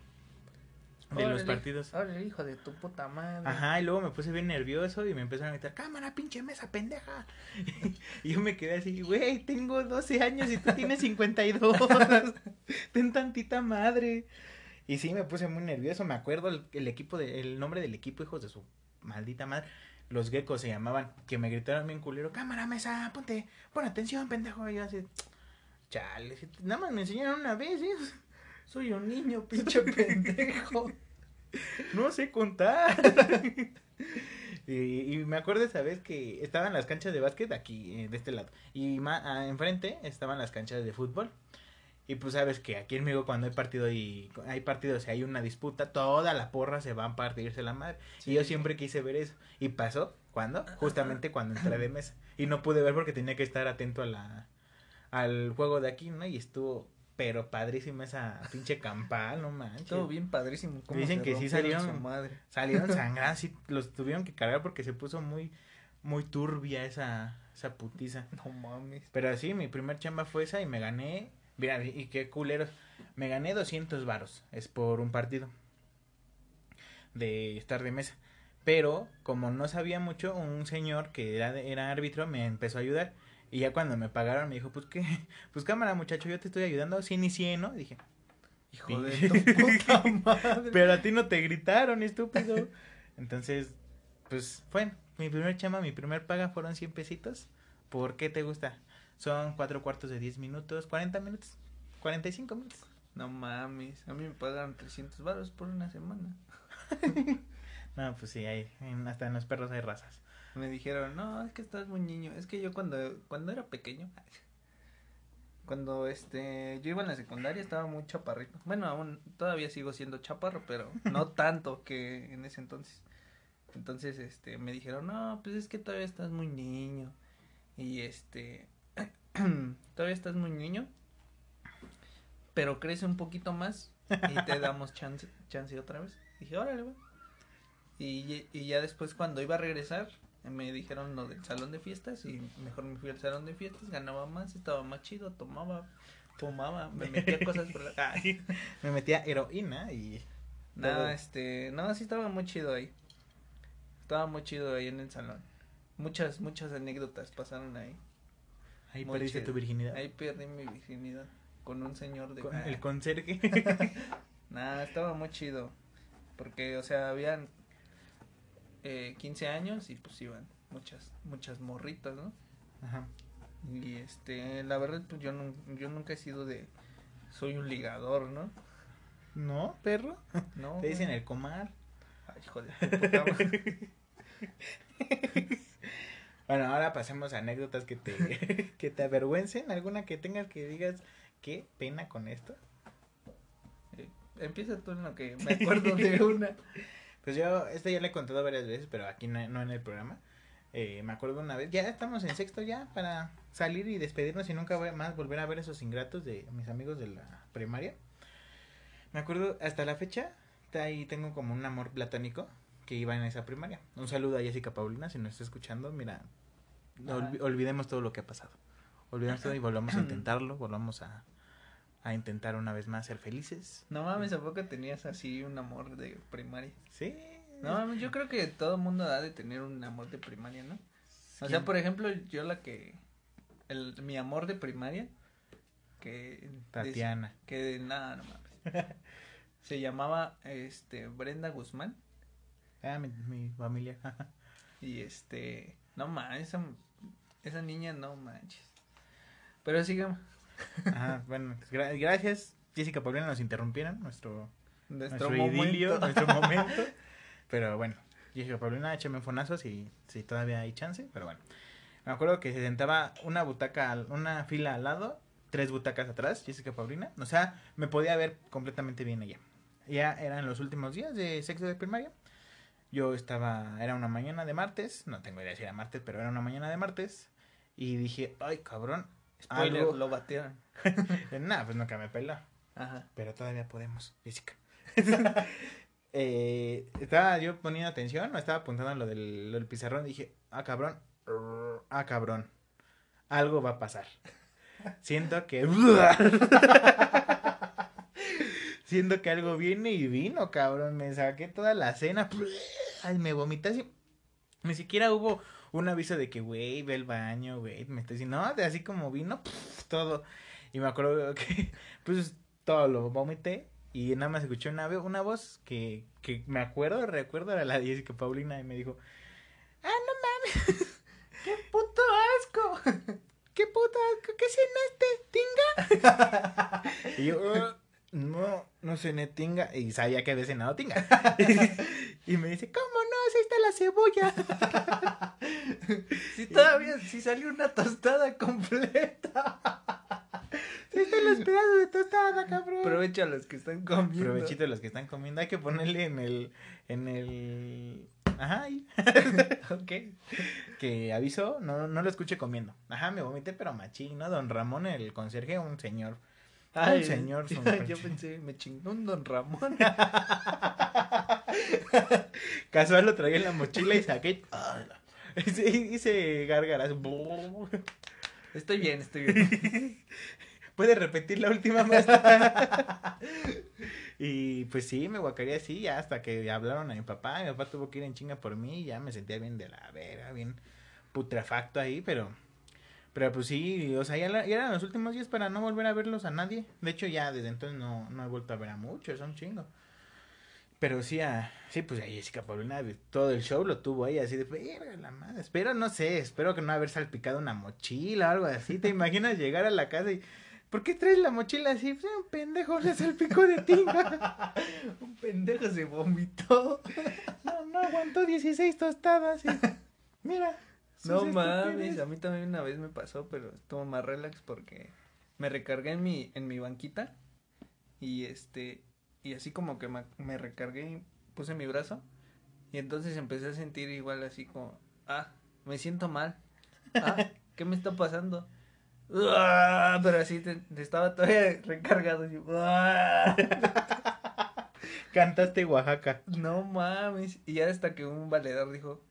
de los partidos. Órale, hijo de tu puta madre. Ajá, y luego me puse bien nervioso y me empezaron a gritar, cámara, pinche mesa, pendeja. y yo me quedé así, güey, tengo 12 años y tú tienes 52. Ten tantita madre. Y sí, me puse muy nervioso. Me acuerdo el, el equipo, de, el nombre del equipo, hijos de su maldita madre. Los geckos se llamaban, que me gritaron bien culero, cámara, mesa, ponte, pon atención, pendejo. Y yo así, chale, nada más me enseñaron una vez, ¿eh? Soy un niño, pinche pendejo. No sé contar. y, y me acuerdo esa vez que estaban las canchas de básquet aquí, eh, de este lado. Y enfrente estaban las canchas de fútbol. Y pues sabes que aquí en México cuando hay partido y hay partidos y hay una disputa, toda la porra se va a partirse la madre. Sí. Y yo siempre quise ver eso. Y pasó, ¿cuándo? Justamente cuando entré de mesa. Y no pude ver porque tenía que estar atento a la al juego de aquí, ¿no? Y estuvo pero padrísima esa pinche campal, no manches. Estuvo bien padrísimo. Dicen que sí salieron- su madre. Salieron sangradas, sí, los tuvieron que cargar porque se puso muy, muy turbia esa, esa putiza. No mames. Pero sí, mi primer chamba fue esa y me gané, mira, y qué culeros, me gané 200 varos, es por un partido de estar de mesa. Pero como no sabía mucho, un señor que era, era árbitro me empezó a ayudar. Y ya cuando me pagaron me dijo, pues qué, pues cámara muchacho, yo te estoy ayudando 100 y 100, ¿no? Dije, Hijo de tu puta madre. pero a ti no te gritaron, estúpido. Entonces, pues, bueno, mi primer chama, mi primer paga fueron 100 pesitos. ¿Por qué te gusta? Son cuatro cuartos de 10 minutos, 40 minutos, 45 minutos. No mames. A mí me pagaron 300 baros por una semana. No, pues sí, hay, hasta en los perros hay razas. Me dijeron, no, es que estás muy niño. Es que yo cuando, cuando era pequeño, cuando este, yo iba en la secundaria estaba muy chaparrito. Bueno, aún todavía sigo siendo chaparro, pero no tanto que en ese entonces. Entonces, este, me dijeron, no, pues es que todavía estás muy niño. Y este, todavía estás muy niño, pero crece un poquito más y te damos chance, chance otra vez. Dije, órale, güey. Y, y ya después cuando iba a regresar, me dijeron lo del salón de fiestas y mejor me fui al salón de fiestas, ganaba más, estaba más chido, tomaba, fumaba, me metía cosas por la... Ay, Me metía heroína y... Todo. este, no, sí estaba muy chido ahí. Estaba muy chido ahí en el salón. Muchas, muchas anécdotas pasaron ahí. Ahí Muy perdiste chido. tu virginidad. Ahí perdí mi virginidad con un señor de... Con el conserje. Nada, estaba muy chido. Porque, o sea, habían eh, 15 años y pues iban muchas, muchas morritas, ¿no? Ajá. Y este, la verdad, pues yo, nun- yo nunca he sido de. Soy un ligador, ¿no? ¿No, perro? No. Te dicen el comar. Ay, madre. Bueno, ahora pasemos a anécdotas que te, que te avergüencen. ¿Alguna que tengas que digas qué pena con esto? Eh, empieza tú en lo que me acuerdo de una. Pues yo, esta ya le he contado varias veces, pero aquí no, no en el programa. Eh, me acuerdo una vez, ya estamos en sexto ya para salir y despedirnos y nunca más volver a ver esos ingratos de mis amigos de la primaria. Me acuerdo hasta la fecha, ahí tengo como un amor platónico que iba en esa primaria. Un saludo a Jessica Paulina, si nos está escuchando, mira, olvi- olvidemos todo lo que ha pasado. Olvidemos todo y volvamos a intentarlo, volvamos a, a intentar una vez más ser felices. No mames, ¿a poco tenías así un amor de primaria? Sí. No mames, yo creo que todo mundo ha de tener un amor de primaria, ¿no? O sea, por ejemplo, yo la que. El, mi amor de primaria. Que. Tatiana. Que nada, no mames. Se llamaba este Brenda Guzmán. Ah, mi, mi familia. Y este. No mames, esa, esa niña no manches. Pero sigamos. Ajá, bueno, pues, gra- gracias. Jessica Paulina nos interrumpieron nuestro, Nuestro, nuestro idilio, momento. nuestro momento. Pero bueno, Jessica Paulina, échame fonazos si, si todavía hay chance. Pero bueno, me acuerdo que se sentaba una butaca, una fila al lado, tres butacas atrás, Jessica Paulina. O sea, me podía ver completamente bien ella. Ya eran los últimos días de sexo de primaria. Yo estaba, era una mañana de martes, no tengo idea si era martes, pero era una mañana de martes. Y dije, ay cabrón, Spoiler, algo. lo batearon. Nada, pues nunca me peló. Ajá. Pero todavía podemos, Jessica. eh, estaba yo poniendo atención, me estaba apuntando a lo del, lo del pizarrón y dije, ah, cabrón, ah, cabrón, algo va a pasar. Siento que... Siento que algo viene y vino, cabrón. Me saqué toda la cena. Ay, me vomité así. Ni siquiera hubo un aviso de que, güey, ve al baño, güey. Me estoy diciendo, no, de así como vino, todo. Y me acuerdo que, pues, todo lo vomité. Y nada más escuché una, una voz que, que me acuerdo, recuerdo, era la de Jessica Paulina. Y me dijo, ah, no mames. ¡Qué puto asco! ¡Qué puto asco! ¿Qué cenaste, tinga? y yo, "Ah, no, no cené tinga. Y sabía que había cenado tinga. y me dice, ¿cómo no? Si ahí está la cebolla. Sí, todavía, sí salió una tostada completa. Si están los pedazos de tostada, cabrón. Aprovecha a los que están comiendo. Provechito de los que están comiendo. Hay que ponerle en el. En el. Ajá. Ok. Que aviso, no, no lo escuché comiendo. Ajá, me vomité, pero machín, ¿no? Don Ramón, el conserje, un señor. Ay, un señor. Yo, pensé, me chingó un don Ramón. Casual lo traía en la mochila y saqué. Hice, gárgaras. Estoy bien, estoy bien. ¿Puede repetir la última más? y pues sí, me guacaría así, ya hasta que hablaron a mi papá. Mi papá tuvo que ir en chinga por mí y ya me sentía bien de la verga, bien putrefacto ahí, pero. Pero pues sí, o sea, ya, la- ya eran los últimos días para no volver a verlos a nadie. De hecho, ya desde entonces no, no he vuelto a ver a muchos, son chingo. Pero sí, a, sí, pues a Jessica Paulina, todo el show lo tuvo ahí así de, verga la madre. Espero, no sé, espero que no haber salpicado una mochila o algo así. ¿Te imaginas llegar a la casa y, ¿por qué traes la mochila así? Pues un pendejo le salpicó de tinga. un pendejo se vomitó. No, no aguantó 16 tostadas. y- mira. No mames, a mí también una vez me pasó, pero estuvo más relax porque me recargué en mi, en mi banquita y este, y así como que me, me recargué y puse mi brazo y entonces empecé a sentir igual así como, ah, me siento mal, ah, ¿qué me está pasando? "Uah", Pero así te- te estaba todavía recargado. "Uah". Cantaste Oaxaca. No mames. Y ya hasta que un valedor dijo,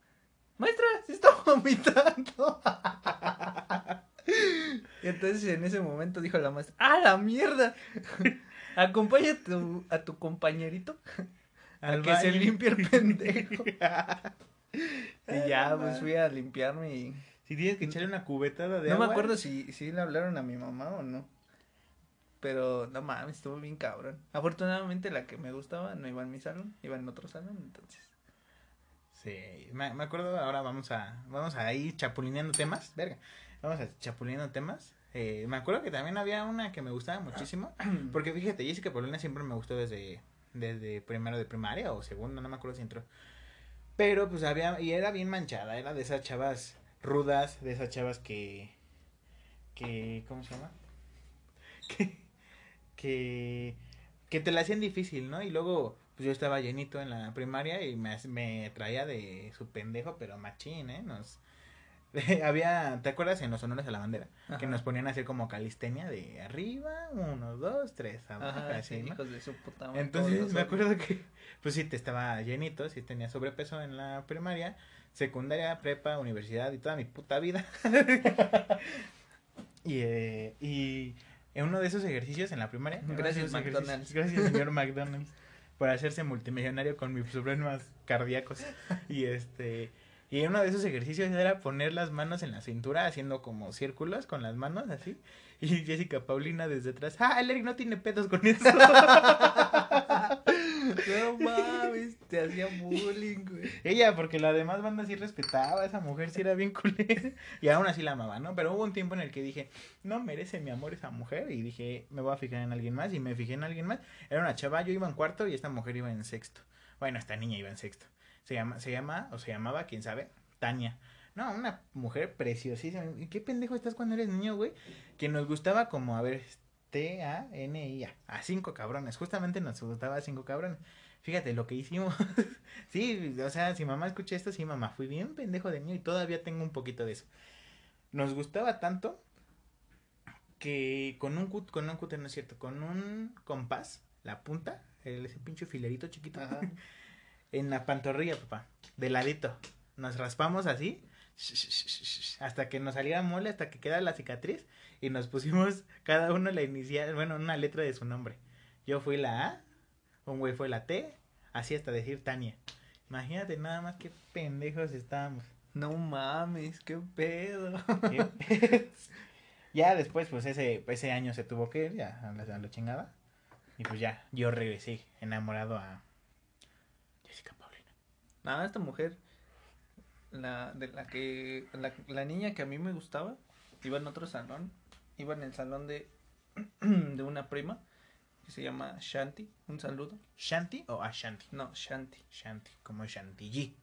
maestra, se está vomitando. y entonces en ese momento dijo la maestra, ¡ah, la mierda! Acompaña a tu, a tu compañerito a Al que se limpie el pendejo. y ya, pues fui a limpiarme y... Si tienes que echarle una cubetada de No agua. me acuerdo si, si le hablaron a mi mamá o no. Pero no mames, estuvo bien cabrón. Afortunadamente la que me gustaba no iba en mi salón, iba en otro salón, entonces. Sí, me, me acuerdo, ahora vamos a, vamos a ir chapulineando temas, verga, vamos a chapulineando temas. Eh, me acuerdo que también había una que me gustaba muchísimo, porque fíjate, Jessica Paulina siempre me gustó desde, desde primero de primaria o segundo, no me acuerdo si entró. Pero pues había, y era bien manchada, era de esas chavas, rudas, de esas chavas que, que, ¿cómo se llama? Que, que, que te la hacían difícil, ¿no? Y luego, pues yo estaba llenito en la primaria y me, me traía de su pendejo, pero machín, ¿eh? Nos, había, ¿te acuerdas en los honores a la bandera? Que nos ponían a hacer como calistenia de arriba, uno, dos, tres, abajo, Ajá, así, sí, ¿no? hijos de su puta madre, Entonces me acuerdo que, pues sí, te estaba llenito, sí tenía sobrepeso en la primaria, secundaria, prepa, universidad y toda mi puta vida. y, eh, y en uno de esos ejercicios en la primaria. Gracias, McDonald's. Gracias, señor McDonald's, por hacerse multimillonario con mis problemas cardíacos. Y este... Y uno de esos ejercicios era poner las manos en la cintura haciendo como círculos con las manos así. Y Jessica Paulina desde atrás, ah, Eric no tiene pedos con eso. No mames, te hacía bullying, güey. Ella, porque la demás banda sí respetaba a esa mujer, sí era bien culera. Y aún así la amaba, ¿no? Pero hubo un tiempo en el que dije, no merece mi amor esa mujer. Y dije, me voy a fijar en alguien más. Y me fijé en alguien más. Era una chava, yo iba en cuarto y esta mujer iba en sexto. Bueno, esta niña iba en sexto. Se llama, se llama, o se llamaba, quién sabe, Tania. No, una mujer preciosísima. ¿Y qué pendejo estás cuando eres niño, güey? Que nos gustaba como, a ver, T-A-N-I-A. A cinco cabrones. Justamente nos gustaba a cinco cabrones. Fíjate lo que hicimos. sí, o sea, si mamá escucha esto, sí, mamá, fui bien pendejo de niño y todavía tengo un poquito de eso. Nos gustaba tanto que con un cut, con un cúter, no es cierto, con un compás, la punta, el, ese pinche filerito chiquito, Ajá. en la pantorrilla, papá, de ladito. Nos raspamos así, hasta que nos saliera mole, hasta que quedara la cicatriz, y nos pusimos cada uno la inicial, bueno, una letra de su nombre. Yo fui la A, un güey fue la T, así hasta decir Tania. Imagínate nada más qué pendejos estábamos. No mames, qué pedo. Qué ya después, pues ese, ese año se tuvo que ir, ya a la, a la chingada. Y pues ya, yo regresé enamorado a Jessica Paulina. Nada, esta mujer, la de la que, la, la niña que a mí me gustaba, iba en otro salón, iba en el salón de, de una prima, que se llama Shanti, un saludo. ¿Shanti o Ashanti? No, Shanti. Shanti, como Shanti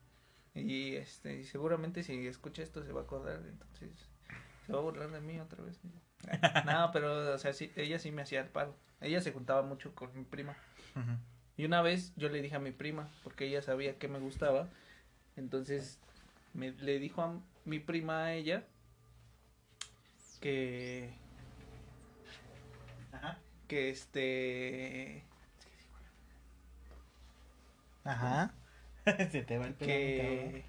Y este, seguramente si escucha esto se va a acordar, entonces se va a burlar de mí otra vez. no, pero, o sea, sí, ella sí me hacía el paro. Ella se juntaba mucho con mi prima. Y una vez yo le dije a mi prima, porque ella sabía que me gustaba, entonces me, le dijo a mi prima a ella que. Que este, Ajá. Se te va el pelo. que...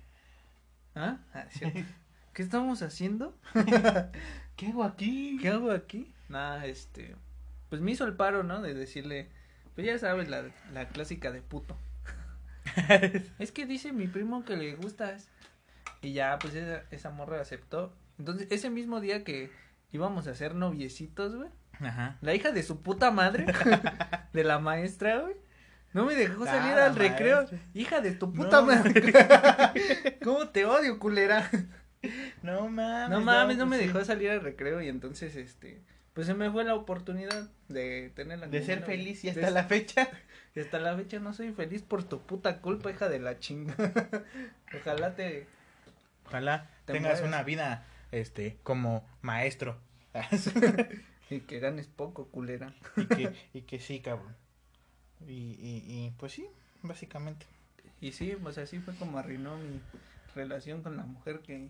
¿Ah? Ah, cierto. ¿Qué estamos haciendo? ¿Qué hago aquí? ¿Qué hago aquí? Nada, este, pues me hizo el paro, ¿no? De decirle, pues ya sabes, la, la clásica de puto. Es que dice mi primo que le gustas. Y ya, pues esa, esa morra aceptó. Entonces, ese mismo día que íbamos a ser noviecitos, güey, Ajá. la hija de su puta madre, de la maestra, güey, no me dejó Ah, salir la al recreo. Hija de tu puta No, madre. ¿Cómo te odio, culera? No mames. No mames, no me pues sí. dejó salir al recreo y entonces, este, pues se me fue la oportunidad de tenerla. De como ser feliz y De- hasta la fecha. y hasta la fecha no soy feliz por tu puta culpa, hija de la chinga. Ojalá te... Ojalá Te tengas mueres. una vida, este, como maestro. Y que ganes poco, culera. y, que, y que sí, cabrón. Y, y, y pues sí, básicamente. Y sí, pues así fue como arruinó mi relación con la mujer que,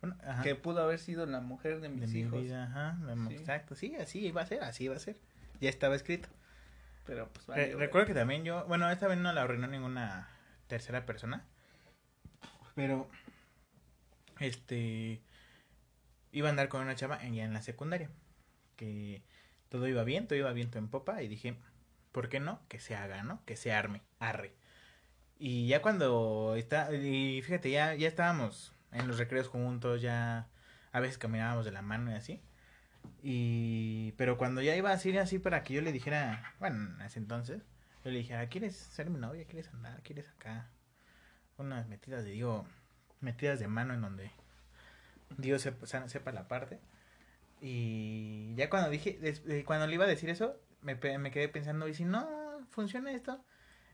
Bueno, que pudo haber sido la mujer de de mis mi hijos. vida, ajá, de- Sí. exacto, sí, así iba a ser, así iba a ser. Ya estaba escrito. Pero pues Re- valió, recuerdo que también yo, bueno, esta vez no la arruinó ninguna tercera persona, pero este iba a andar con una chava en, ya en la secundaria, que todo iba bien, todo iba viento en popa y dije, ¿por qué no? Que se haga, ¿no? Que se arme, arre. Y ya cuando está, y fíjate, ya, ya estábamos en los recreos juntos, ya a veces caminábamos de la mano y así. Y, pero cuando ya iba a ir así para que yo le dijera, bueno, en ese entonces, yo le dijera, ¿quieres ser mi novia? ¿Quieres andar? ¿Quieres acá? Unas metidas de, digo, metidas de mano en donde Dios sepa, la parte. Y ya cuando dije, eh, cuando le iba a decir eso, me, me quedé pensando, ¿y si no funciona esto?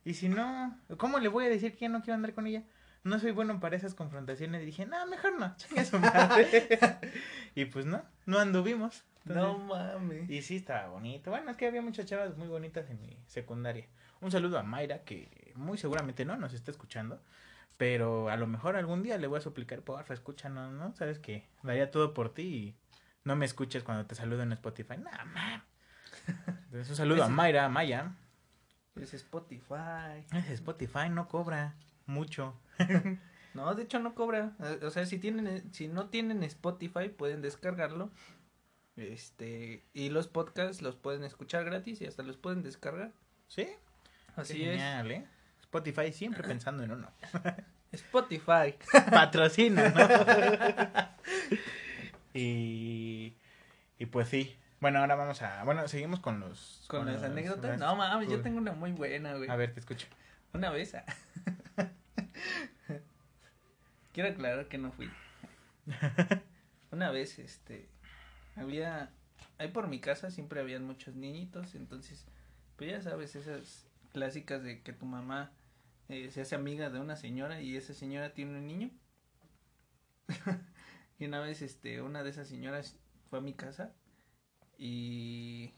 ¿Y si no? ¿Cómo le voy a decir que ya no quiero andar con ella? no soy bueno para esas confrontaciones. Y dije, no, mejor no, chinga su madre. y pues no, no anduvimos. no mames. Y sí, estaba bonito. Bueno, es que había muchas chavas muy bonitas en mi secundaria. Un saludo a Mayra, que muy seguramente no nos está escuchando. Pero a lo mejor algún día le voy a suplicar, porfa, escúchanos, ¿no? Sabes que daría todo por ti y no me escuches cuando te saludo en Spotify. Nada, man. Entonces, un saludo a Mayra, a Maya. Es Spotify. Es Spotify, no cobra mucho. no, de hecho no cobra. O sea, si tienen, si no tienen Spotify, pueden descargarlo. Este, y los podcasts los pueden escuchar gratis y hasta los pueden descargar. Sí. Así es. Genial, ¿eh? Spotify siempre pensando en uno. Spotify. Patrocina, ¿no? Y, y pues sí. Bueno, ahora vamos a. Bueno, seguimos con los. Con, las anécdotas. No mames, yo tengo una muy buena, güey. A ver, te escucho. Una vez. Quiero aclarar que no fui. una vez, este. Había. Ahí por mi casa siempre habían muchos niñitos. Entonces, pues ya sabes, esas clásicas de que tu mamá eh, se hace amiga de una señora y esa señora tiene un niño. y una vez, este, una de esas señoras fue a mi casa y,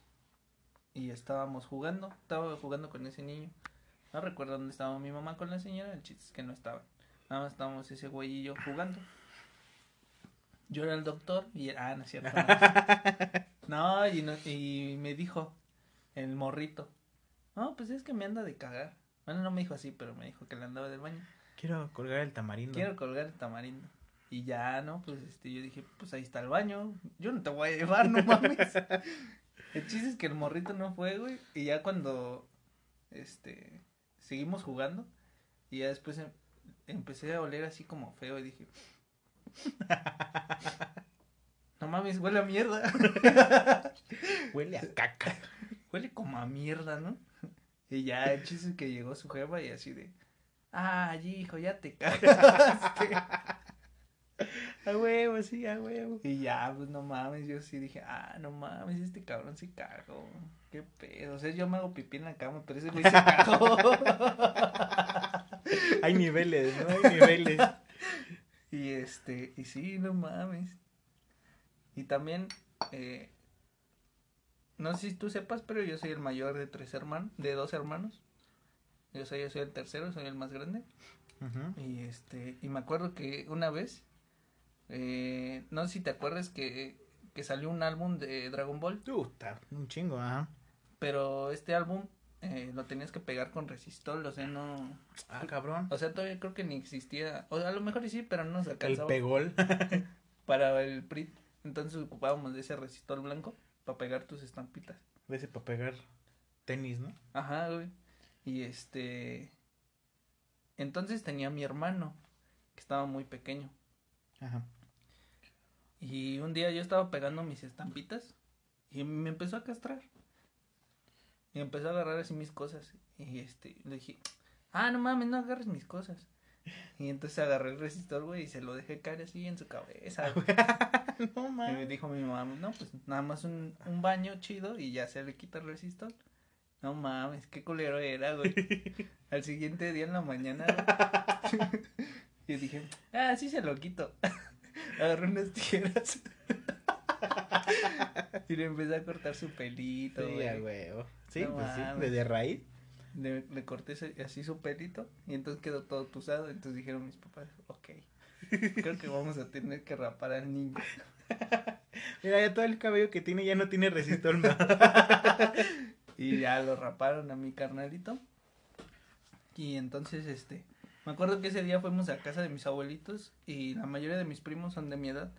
y estábamos jugando, estaba jugando con ese niño. No recuerdo dónde estaba mi mamá con la señora, el chiste es que no estaba. Nada más estábamos ese güey y yo jugando. Yo era el doctor y ah, no es cierto. No, y, no, y me dijo el morrito. No, pues es que me anda de cagar. Bueno, no me dijo así, pero me dijo que le andaba del baño. Quiero colgar el tamarindo. Quiero colgar el tamarindo. Y ya, ¿no? Pues este, yo dije, pues ahí está el baño. Yo no te voy a llevar, no mames. el chiste es que el morrito no fue, güey. Y ya cuando, este, seguimos jugando. Y ya después em, empecé a oler así como feo y dije, no mames, huele a mierda. huele a caca. Huele como a mierda, ¿no? Y ya el chiste es que llegó su jefa y así de, ah, hijo, ya te cagaste. A huevo, sí, a huevo. Y ya, pues no mames, yo sí dije, ah, no mames, este cabrón se cagó. Qué pedo. O sea, yo me hago pipí en la cama, pero ese güey se cagó. Hay niveles, ¿no? Hay niveles. Y este, y sí, no mames. Y también, eh, no sé si tú sepas, pero yo soy el mayor de tres hermanos, de dos hermanos. Yo soy, yo soy el tercero, soy el más grande. Y este, y me acuerdo que una vez eh, no sé si te acuerdas que, que salió un álbum de Dragon Ball. un chingo, ajá. Pero este álbum eh, lo tenías que pegar con resistol, o sea, no... Ah, cabrón. O sea, todavía creo que ni existía, o a lo mejor sí, pero no se alcanzaba. El pegol. para el PRIT, entonces ocupábamos de ese resistol blanco para pegar tus estampitas. De ese para pegar tenis, ¿no? Ajá, güey. Y este... Entonces tenía mi hermano, que estaba muy pequeño. Ajá. Y un día yo estaba pegando mis estampitas y me empezó a castrar. Y empezó a agarrar así mis cosas. Y este, le dije, ah, no mames, no agarres mis cosas. Y entonces agarré el resistor, güey, y se lo dejé caer así en su cabeza. no mames. Y me dijo mi mamá, no, pues nada más un, un baño chido y ya se le quita el resistor. No mames, qué culero era, güey. Al siguiente día en la mañana, y dije, ah, sí se lo quito agarré unas tijeras. y le empecé a cortar su pelito, Sí, huevo. Sí, pues sí, desde raíz. Le, corté así su pelito y entonces quedó todo tusado. Entonces dijeron mis papás, ok, creo que vamos a tener que rapar al niño. Mira, ya todo el cabello que tiene ya no tiene resistor y ya lo raparon a mi carnalito. Y entonces, este, me acuerdo que ese día fuimos a casa de mis abuelitos y la mayoría de mis primos son de mi edad.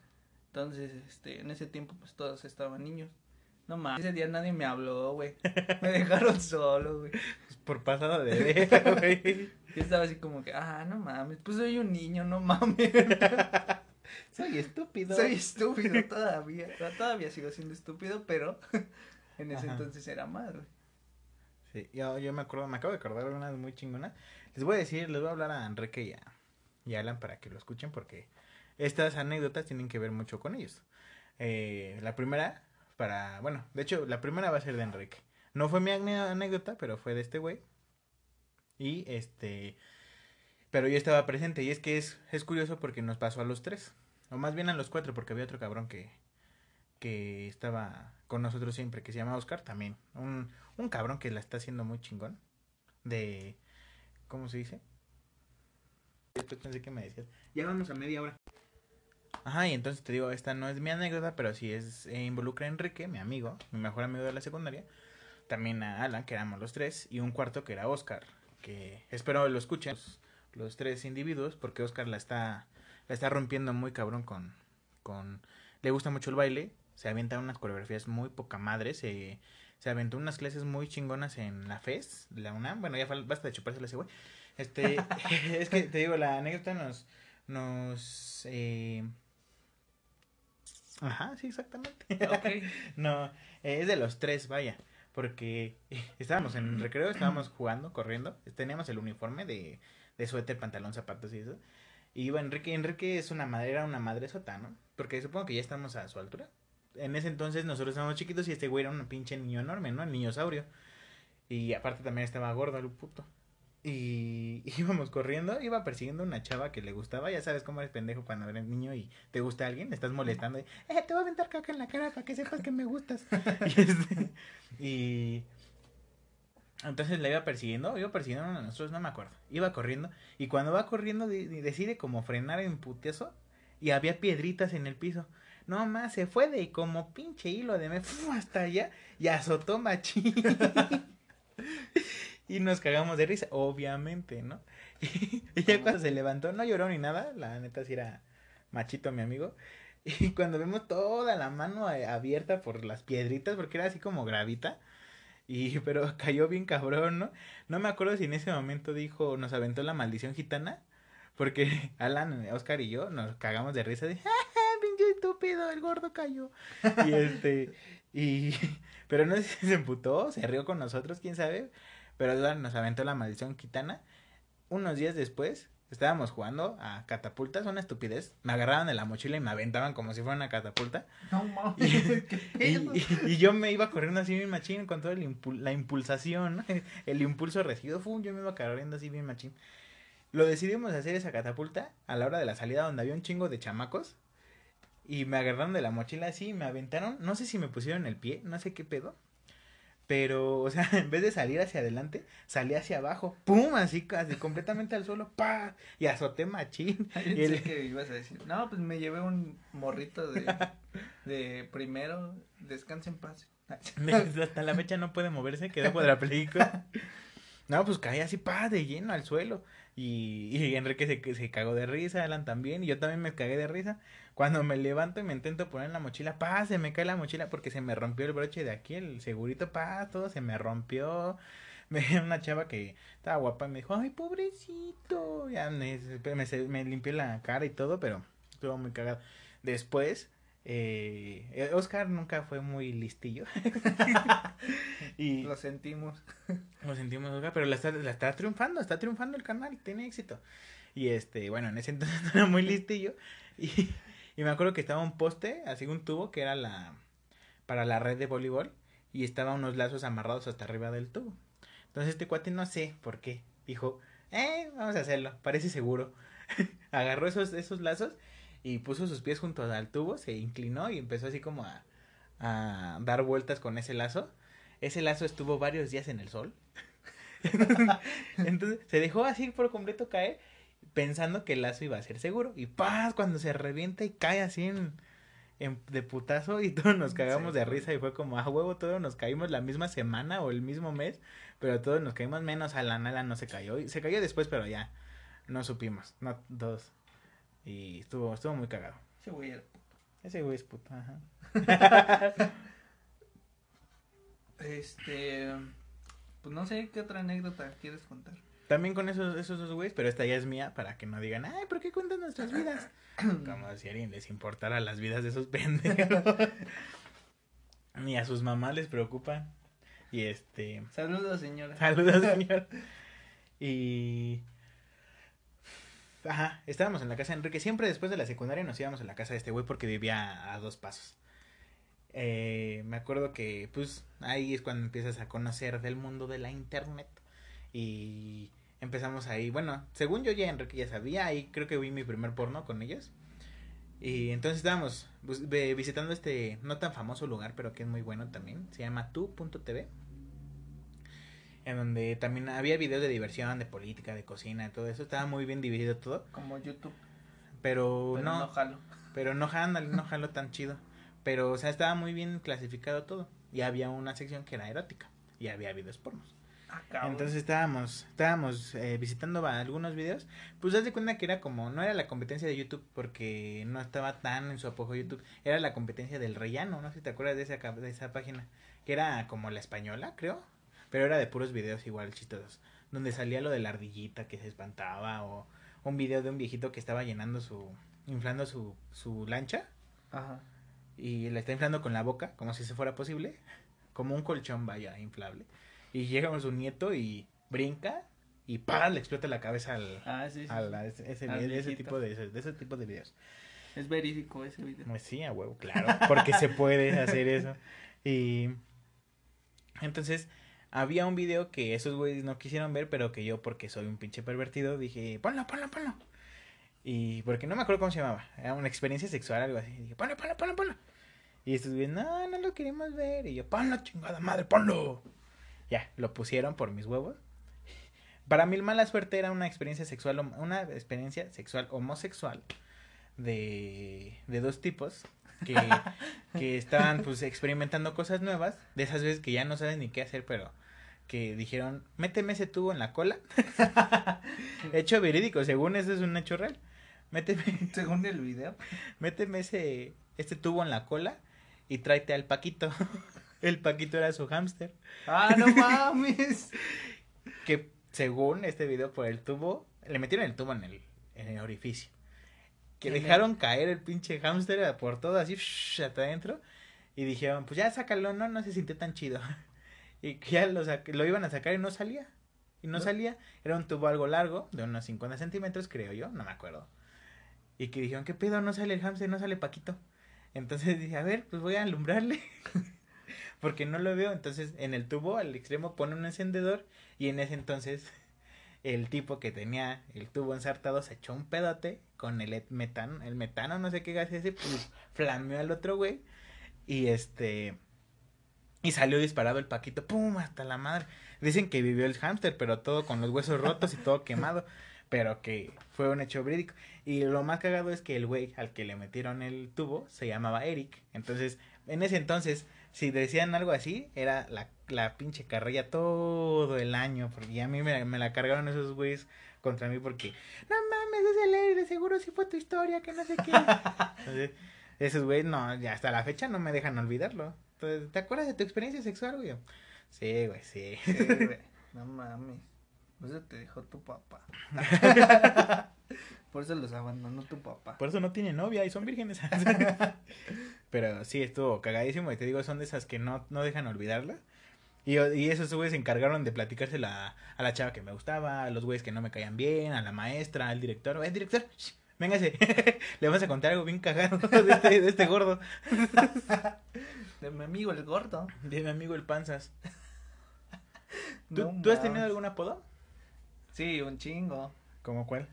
Entonces, este, en ese tiempo pues todos estaban niños. No mames, ese día nadie me habló, güey. Me dejaron solo, güey. Pues por pasado de güey. Yo estaba así como que, ah, no mames, pues soy un niño, no mames. soy estúpido. Soy estúpido todavía. Todavía sigo siendo estúpido, pero en ese entonces era más, güey. Sí, yo, yo me acuerdo, me acabo de acordar de una muy chingona. Les voy a decir, les voy a hablar a Enrique y a, Alan para que lo escuchen porque estas anécdotas tienen que ver mucho con ellos. Eh, la primera, para, bueno, de hecho, la primera va a ser de Enrique. No fue mi anécdota, pero fue de este güey. Y este, Pero yo estaba presente y es que es, es curioso porque nos pasó a los tres. O más bien a los cuatro porque había otro cabrón que, que estaba con nosotros siempre, que se llama Oscar también. Un, un cabrón que la está haciendo muy chingón. De... ¿Cómo se dice? Después me decías. Ya vamos a media hora. Ajá, y entonces te digo, esta no es mi anécdota, pero sí es eh, involucra a Enrique, mi amigo, mi mejor amigo de la secundaria. También a Alan, que éramos los tres, y un cuarto que era Oscar, que espero lo escuchen los, los tres individuos, porque Oscar la está, la está rompiendo muy cabrón con, con, le gusta mucho el baile, se avienta unas coreografías muy poca madre, se, se aventó unas clases muy chingonas en la FES, la UNAM, bueno, ya basta de chuparse ese güey. Este, es que te digo, la anécdota nos, nos, eh... Ajá, sí, exactamente. Ok. No, eh, es de los tres, vaya. Porque estábamos en el recreo, estábamos jugando, corriendo. Teníamos el uniforme de, de suéter, pantalón, zapatos y eso. Y iba Enrique. Enrique es una madre, era una madre sota, ¿no? Porque supongo que ya estamos a su altura. En ese entonces nosotros estábamos chiquitos y este güey era un pinche niño enorme, ¿no? El niño saurio. Y aparte también estaba gordo el puto. Y íbamos corriendo, iba persiguiendo a una chava que le gustaba. Ya sabes cómo eres pendejo cuando eres niño y te gusta alguien, estás molestando. Y, eh, te voy a aventar caca en la cara para que sepas que me gustas. y, este, y entonces la iba persiguiendo, iba persiguiendo a uno de nosotros, no me acuerdo. Iba corriendo y cuando va corriendo de- de- decide como frenar en putiazo y había piedritas en el piso. No más, se fue de como pinche hilo de me hasta allá y azotó machín. y nos cagamos de risa, obviamente, ¿no? Y ya cuando se levantó, no lloró ni nada, la neta sí era machito mi amigo. Y cuando vemos toda la mano eh, abierta por las piedritas, porque era así como gravita, y pero cayó bien cabrón, ¿no? No me acuerdo si en ese momento dijo, nos aventó la maldición gitana, porque Alan, Oscar y yo nos cagamos de risa de, ¡Ja, ja, pinche estúpido, el gordo cayó! Y este, y, pero no sé si se emputó, se rió con nosotros, quién sabe, pero nos aventó la maldición gitana. Unos días después, estábamos jugando a catapultas, una estupidez, me agarraban de la mochila y me aventaban como si fuera una catapulta. No mames, Y, pedo. y- y yo me iba corriendo así bien machín con toda impul- la impulsación, ¿no? el impulso recibido, ¡fum! yo me iba corriendo así bien machín. Lo decidimos hacer esa catapulta a la hora de la salida donde había un chingo de chamacos y me agarraron de la mochila así y me aventaron, no sé si me pusieron el pie, no sé qué pedo. Pero, o sea, en vez de salir hacia adelante, salí hacia abajo, pum, así casi completamente al suelo, pa, y azoté machín. Y el- que ibas a decir, no, pues me llevé un morrito de, de primero, descansa en paz. Hasta la fecha no puede moverse, quedó cuadrapléjico. No, pues caí así, pa, de lleno al suelo. Y, y Enrique se, se cagó de risa, Alan también, y yo también me cagué de risa. Cuando me levanto y me intento poner la mochila, pa, se me cae la mochila porque se me rompió el broche de aquí, el segurito, pa, todo se me rompió. Me una chava que estaba guapa y me dijo, ay, pobrecito. Ya me, me, me limpié la cara y todo, pero estuvo muy cagado. Después, eh, Oscar nunca fue muy listillo. y Lo sentimos. lo sentimos, Oscar, pero la está, la está triunfando, está triunfando el canal, tiene éxito. Y este, bueno, en ese entonces no era muy listillo. Y, y me acuerdo que estaba un poste, así un tubo que era la para la red de voleibol. Y estaba unos lazos amarrados hasta arriba del tubo. Entonces este cuate no sé por qué. Dijo, eh, vamos a hacerlo, parece seguro. Agarró esos, esos lazos y puso sus pies junto al tubo, se inclinó y empezó así como a, a dar vueltas con ese lazo. Ese lazo estuvo varios días en el sol. Entonces se dejó así por completo caer pensando que el lazo iba a ser seguro. Y paz, cuando se revienta y cae así en, en- de putazo y todos nos cagamos Sí, de risa y fue como, a huevo, todos nos caímos la misma semana o el mismo mes, pero todos nos caímos menos Alan, Alan no se cayó. Se cayó después, pero ya no supimos, no todos. Y estuvo, estuvo muy cagado. Ese güey era- Ese güey es puto, ajá. Este, pues no sé qué otra anécdota quieres contar. También con esos, esos dos güeyes, pero esta ya es mía para que no digan, ay, ¿por qué cuentan nuestras vidas? Como si a alguien les importara las vidas de esos pendejos. Ni a sus mamás les preocupan. Y este. Saludos, señora. Saludos, señor. Y. Ajá, estábamos en la casa de Enrique. Siempre después de la secundaria nos íbamos a la casa de este güey porque vivía a dos pasos. Eh, me acuerdo que, pues, ahí es cuando empiezas a conocer del mundo de la internet. Y empezamos ahí, bueno, según yo ya Enrique ya sabía, ahí creo que vi mi primer porno con ellos. Y entonces estábamos ve- visitando este no tan famoso lugar, pero que es muy bueno también. Se llama tu.tv. En donde también había videos de diversión, de política, de cocina, de todo eso. Estaba muy bien dividido todo. Como YouTube. Pero, Pero no, no jalo. pero no jalo, no jalo tan chido. Pero, o sea, estaba muy bien clasificado todo. Y había una sección que era erótica. Y había videos pornos. Ah. Entonces estábamos, estábamos eh, visitando algunos videos. Pues haz de cuenta que era como, no era la competencia de YouTube porque no estaba tan en su apogeo YouTube. Era la competencia del rellano, no sé si te acuerdas de esa, de esa página. Que era como la española, creo. Pero era de puros videos igual chistosos. Donde salía lo de la ardillita que se espantaba. O un video de un viejito que estaba llenando su, inflando su, su lancha. Ajá. Y la está inflando con la boca, como si se fuera posible. Como un colchón, vaya, inflable. Y llega con su nieto y brinca y ¡pam! le explota la cabeza al, Ah, sí, sí. a sí. la- ese, ese- Al ese tipo de, de ese tipo de videos. Es verídico ese video. Pues sí, a huevo, claro, porque se puede hacer eso. Y entonces había un video que esos güeyes no quisieron ver, pero que yo, porque soy un pinche pervertido, dije, ponlo, ponlo, ponlo. Y porque no me acuerdo cómo se llamaba, era una experiencia sexual, algo así. Dije, ponlo, ponlo, ponlo, ponlo. Y estos güeyes, no, no lo queremos ver. Y yo, ponlo, chingada madre, ponlo. Ya, lo pusieron por mis huevos. Para mi mala suerte era una experiencia sexual, una experiencia sexual homosexual de, de dos tipos que, que estaban pues experimentando cosas nuevas, de esas veces que ya no saben ni qué hacer, pero que dijeron, méteme ese tubo en la cola. hecho verídico, según eso es un hecho real. Méteme, Según el video. méteme ese, este tubo en la cola y tráete al Paquito. El Paquito era su hámster. Ah, no mames. Que según este video por el tubo, le metieron el tubo en el, en el orificio. Que dejaron caer el pinche hámster por todo así, hasta adentro. Y dijeron, pues ya sácalo, no, no se sintió tan chido. Y que ya lo, lo iban a sacar y no salía. Y no ¿No? salía. Era un tubo algo largo, de unos 50 centímetros, creo yo, no me acuerdo. Y que dijeron, ¿qué pedo? No sale el hámster, no sale Paquito. Entonces dije, a ver, pues voy a alumbrarle. Porque no lo veo. Entonces en el tubo al extremo pone un encendedor. Y en ese entonces el tipo que tenía el tubo ensartado se echó un pedote con el et- metano, el metano, no sé qué gas ese, pues flameó al otro güey. Y este. Y salió disparado el Paquito, ¡pum! hasta la madre. Dicen que vivió el hámster, pero todo con los huesos rotos y todo quemado. Pero que fue un hecho verídico. Y lo más cagado es que el güey al que le metieron el tubo se llamaba Eric. Entonces, en ese entonces, si decían algo así, era la, la pinche carrilla todo el año. Porque a mí me, me la cargaron esos güeyes contra mí porque, no mames, es el Eric, de seguro sí fue tu historia, que no sé qué. Entonces, esos güeyes, no, ya hasta la fecha no me dejan olvidarlo. Entonces, ¿te acuerdas de tu experiencia sexual, güey? Sí, güey, sí. Sí, güey. No mames. Por eso te dejó tu papá. Por eso los abandonó tu papá. Por eso no tiene novia y son vírgenes. Pero sí, estuvo cagadísimo. Y te digo, son de esas que no, no dejan olvidarla. Y, y esos güeyes se encargaron de platicársela a la chava que me gustaba, a los güeyes que no me caían bien, a la maestra, al director. ¡Eh, director! shh, Véngase, le vamos a contar algo bien cagado de este, de este gordo, De mi amigo el gordo. de mi amigo el Panzas. ¿Tú, No ¿tú has tenido algún apodo? Sí, un chingo. ¿Cómo cuál?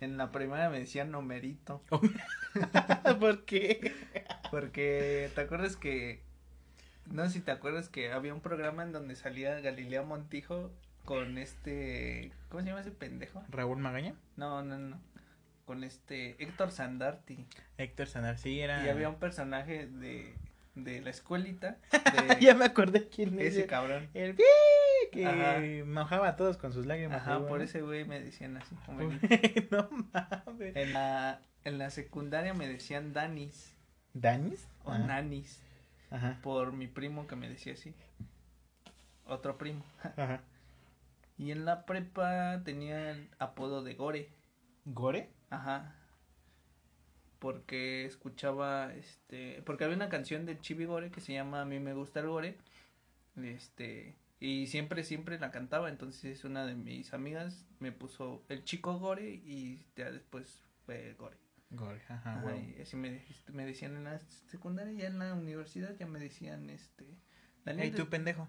En la primera me decían Homerito. ¿Por qué? Porque, ¿te acuerdas que... No sé si te acuerdas que había un programa en donde salía Galileo Montijo con este... ¿Cómo se llama ese pendejo? ¿Raúl Magaña? No, no, no. Con este Héctor Sandarti. Héctor Sanar, sí, era... Y había un personaje de, de la escuelita. De ya me acordé quién es. ese cabrón. El que Ajá. mojaba a todos con sus lágrimas. Ajá, por ese güey me decían así. No mames. En la, en la secundaria me decían Danis ¿Danis? o Ah, Nanis Ajá, por mi primo que me decía así. Otro primo. ajá. Y en la prepa tenía el apodo de Gore. ¿Gore? Ajá. Porque escuchaba, este, porque había una canción de Chibi Gore que se llama A mí me gusta el Gore. Este, y siempre, siempre la cantaba. Entonces una de mis amigas me puso el chico Gore y ya después fue Gore. Gore, ajá, Ajá, huevo. y así me, dej- me decían en la secundaria, ya en la universidad ya me decían, este, Daniel, Ey, tú pendejo.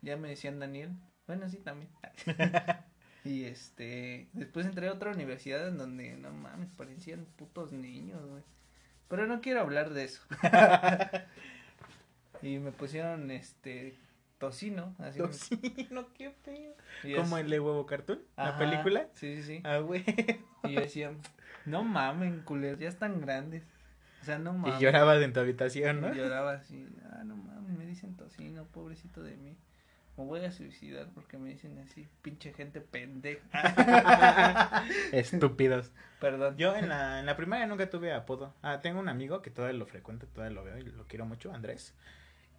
ya me decían Daniel. Bueno, sí, también. Y este, después entré a otra universidad en donde, no mames, parecían putos niños, güey. Pero no quiero hablar de eso. y me pusieron, este, tocino, así. Tocino, qué feo. Como es- el de Huevo Cartoon, la película. Sí, sí, sí. Ah, güey. Y yo decía, no mamen, culeros, ya están grandes. O sea, no mames. Y llorabas en tu habitación, ¿no? Y lloraba así, ah, no mames, me dicen tocino, pobrecito de mí. Me voy a suicidar porque me dicen así, pinche gente pendeja. Estúpidos. Perdón. Yo en la, en la primaria nunca tuve apodo. Ah, tengo un amigo que todavía lo frecuento, todavía lo veo y lo quiero mucho, Andrés.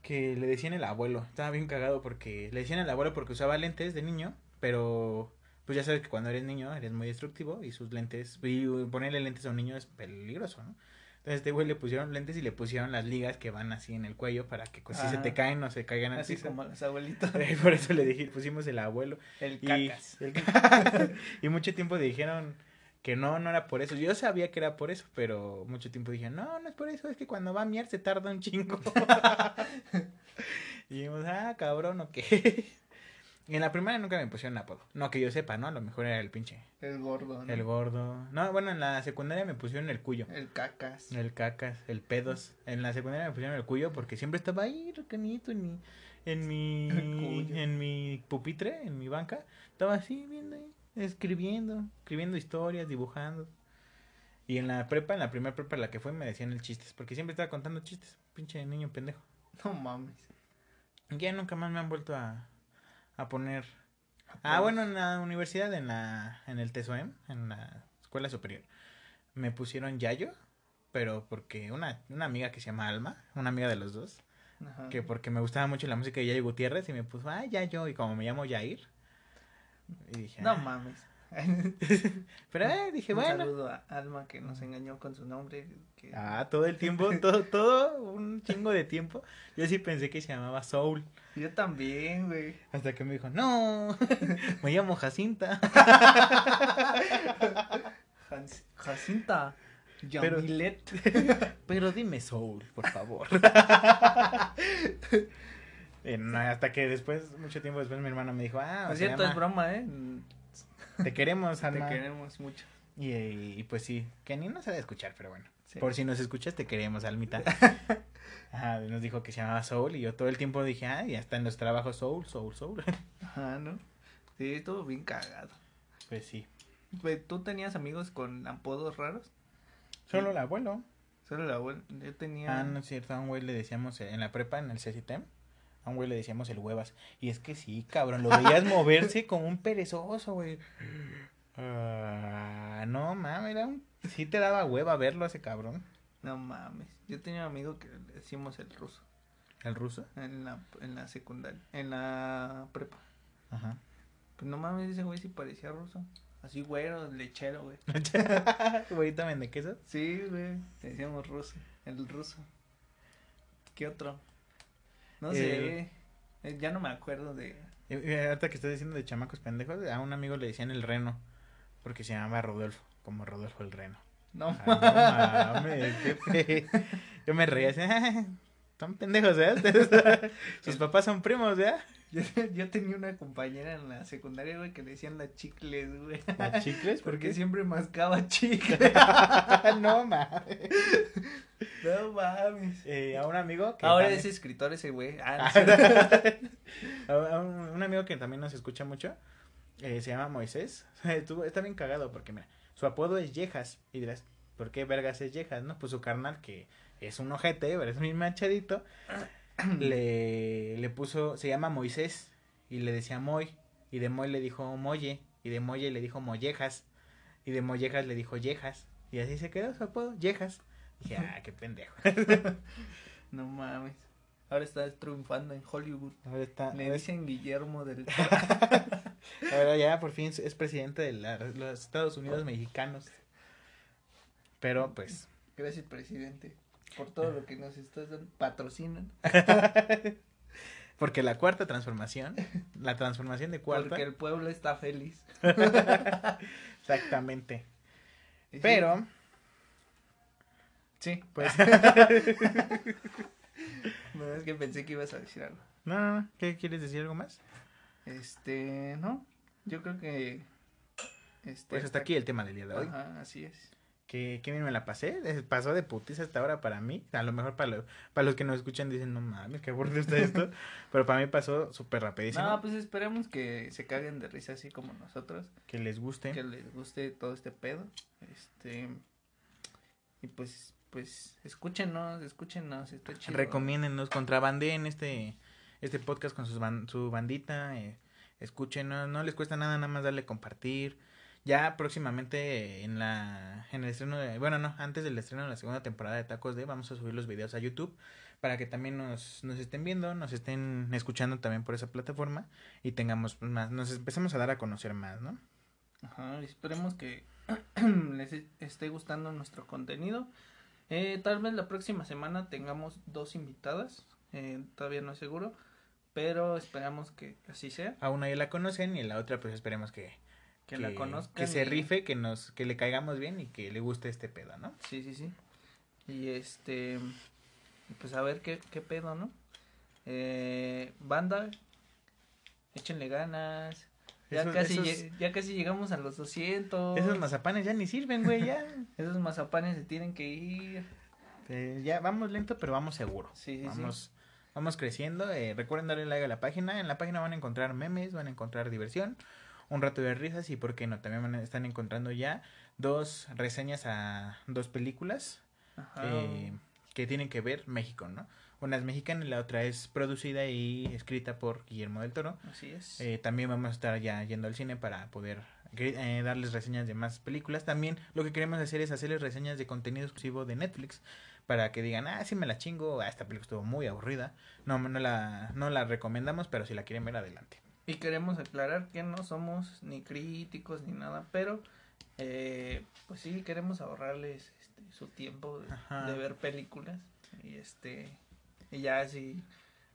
Que le decían el abuelo. Estaba bien cagado porque le decían el abuelo porque usaba lentes de niño, pero pues ya sabes que cuando eres niño eres muy destructivo y sus lentes, y ponerle lentes a un niño es peligroso, ¿no? Entonces este güey le pusieron lentes y le pusieron las ligas que van así en el cuello para que pues, si se te caen no se caigan Así piso. como los abuelitos. Por eso le dije, pusimos el abuelo. El Y, cacas. y mucho tiempo dijeron que no, no era por eso. Yo sabía que era por eso, pero mucho tiempo dije, no, no es por eso, es que cuando va a miar se tarda un chingo. y dijimos, ah, cabrón, o qué. Y en la primera nunca me pusieron apodo. No que yo sepa, ¿no? A lo mejor era el pinche. El gordo, ¿no? El gordo. No, bueno, en la secundaria me pusieron el cuyo. El cacas. El cacas, el pedos. En la secundaria me pusieron el cuyo porque siempre estaba ahí, recanito, en mi, en mi, en mi pupitre, en mi banca. Estaba así viendo ahí, escribiendo, escribiendo historias, dibujando. Y en la prepa, en la primera prepa en la que fue, me decían el chistes, porque siempre estaba contando chistes, pinche niño pendejo. No mames. Ya nunca más me han vuelto a, a poner. Ah, bueno, en la universidad, en la, en el TESOEM, en la escuela superior, me pusieron Yayo, pero porque una, una amiga que se llama Alma, una amiga de los dos, Ajá. que porque me gustaba mucho la música de Yayo Gutiérrez y me puso, ah, Yayo, y como me llamo Yair, y dije, No "Ah". mames. pero eh, dije, Un bueno, saludo a Alma que nos engañó con su nombre. Que... ah, todo el tiempo, todo, todo un chingo de tiempo, yo sí pensé que se llamaba Soul, Yo también, güey. hasta que me dijo, no, me llamo Jacinta. Jacinta. Pero-. Pero dime Soul, por favor. Eh, no, hasta que después, mucho tiempo después, mi hermana me dijo, ah, Por cierto, es broma, ¿eh? Te queremos, Te Alma. queremos mucho. Y, y pues sí, que ni nos sabe escuchar, pero bueno. Sí. Por si nos escuchas, te queremos, Almita. Ajá, nos dijo que se llamaba Soul y yo todo el tiempo dije, ah, ya está en los trabajos Soul, Soul, Soul. Ajá, ¿no? Sí, estuvo bien cagado. pues sí. ¿Tú tenías amigos con apodos raros? Solo el abuelo. Solo la abuela. Yo tenía. Ah, no es cierto, a un güey le decíamos, en la prepa, en el CCTEM, a un güey le decíamos el huevas. Y es que sí, cabrón, lo veías moverse como un perezoso, güey. Ah, no mames, era un... sí te daba hueva verlo a ese cabrón. No mames. Yo tenía un amigo que le decíamos el ruso. ¿El ruso? En la, en la secundaria. En la prepa. Ajá. Pues no mames, ese güey sí parecía ruso. Así güero, lechero, güey. Güey, también de queso. Sí, güey. Le decíamos ruso. El ruso. ¿Qué otro? No sé. Eh, Ya no me acuerdo de. Y ahorita que estás diciendo de chamacos pendejos, a un amigo le decían el reno, porque se llamaba Rodolfo, como Rodolfo el reno. No Ay, no mames, qué fe- Yo me reía así, "Ah, son pendejos, ¿verdad? Sus papás son primos, ¿verdad? Yo, yo tenía una compañera en la secundaria, güey, que le decían la chicles, güey. ¿Las chicles? ¿Por Porque qué? siempre mascaba chicle. no mames. No mames. Eh, a un amigo que Ahora también- es escritor ese güey. Ah, no a un, un amigo que también nos escucha mucho, eh, se llama Moisés. Estuvo- está bien cagado porque, mira, su apodo es Yejas. Y dirás, ¿por qué vergas es Yejas? No, pues su carnal, que es un ojete, pero es muy machadito, le, le puso, se llama Moisés. Y le decía Moy. Y de Moy le dijo Moye. Y de Moye le dijo Mollejas. Y de Mollejas le dijo Yejas. Y así se quedó su apodo, Yejas. Dije, ah, qué pendejo. No mames. Ahora está triunfando en Hollywood. Ahora está, Le ahora dicen Guillermo del Ahora ya por fin es presidente de la- los Estados Unidos mexicanos. Pero pues. Gracias, presidente. Por todo lo que nos estás dando. Patrocinan. Porque la cuarta transformación, la transformación de cuarta, Porque el pueblo está feliz. exactamente. Pero, Sí. pues, No, es que pensé que ibas a decir algo. no, ¿qué quieres decir algo más? Este, ¿no? yo creo que... Este, pues hasta aquí el tema del día de hoy. Ajá, así es. Que, que bien me la pasé, pasó de putiza hasta ahora para mí, a lo mejor para, para los que nos escuchan dicen, no mames, qué aburrido está esto, pero para mí pasó súper rapidísimo. No, pues esperemos que se caguen de risa así como nosotros. Que les guste. Que les guste todo este pedo, este, y pues, pues, escúchenos, escúchenos, está chido. Recomiéndennos, contrabandeen este, este podcast con sus su bandita, eh, escúchenos, no les cuesta nada, nada más darle compartir, ya próximamente en la en el estreno de, bueno, no, antes del estreno de la segunda temporada de Tacos de vamos a subir los videos a YouTube para que también nos, nos estén viendo, nos estén escuchando también por esa plataforma y tengamos más, nos empecemos a dar a conocer más, ¿no? Ajá, esperemos que les esté gustando nuestro contenido. Eh, tal vez la próxima semana tengamos dos invitadas, eh, todavía no es seguro, pero esperamos que así sea. A una ya la conocen y la otra pues esperemos que, que, la conozcan. Que se rife, que nos, que le caigamos bien y que le guste este pedo, ¿no? Sí, sí, sí. Y este, pues a ver qué, qué pedo, ¿no? Eh, banda, échenle ganas. Ya, casi, ya casi llegamos a los 200. Esos mazapanes ya ni sirven, güey, ya. esos mazapanes se tienen que ir. ya vamos lento, pero vamos seguro. Sí, sí, vamos, Vamos creciendo. Eh, recuerden darle like a la página. En la página van a encontrar memes, van a encontrar diversión un rato de risas y por qué no, también están encontrando ya dos reseñas a dos películas eh, que tienen que ver México, ¿no? Una es mexicana y la otra es producida y escrita por Guillermo del Toro. Así es. Eh, también vamos a estar ya yendo al cine para poder eh, darles reseñas de más películas. También lo que queremos hacer es hacerles reseñas de contenido exclusivo de Netflix para que digan, ah, sí me la chingo, ah, esta película estuvo muy aburrida. No, no la, no la recomendamos, pero si la quieren ver adelante. Y queremos aclarar que no somos ni críticos ni nada, pero eh, pues sí queremos ahorrarles este, su tiempo de, ver películas. Y este y ya si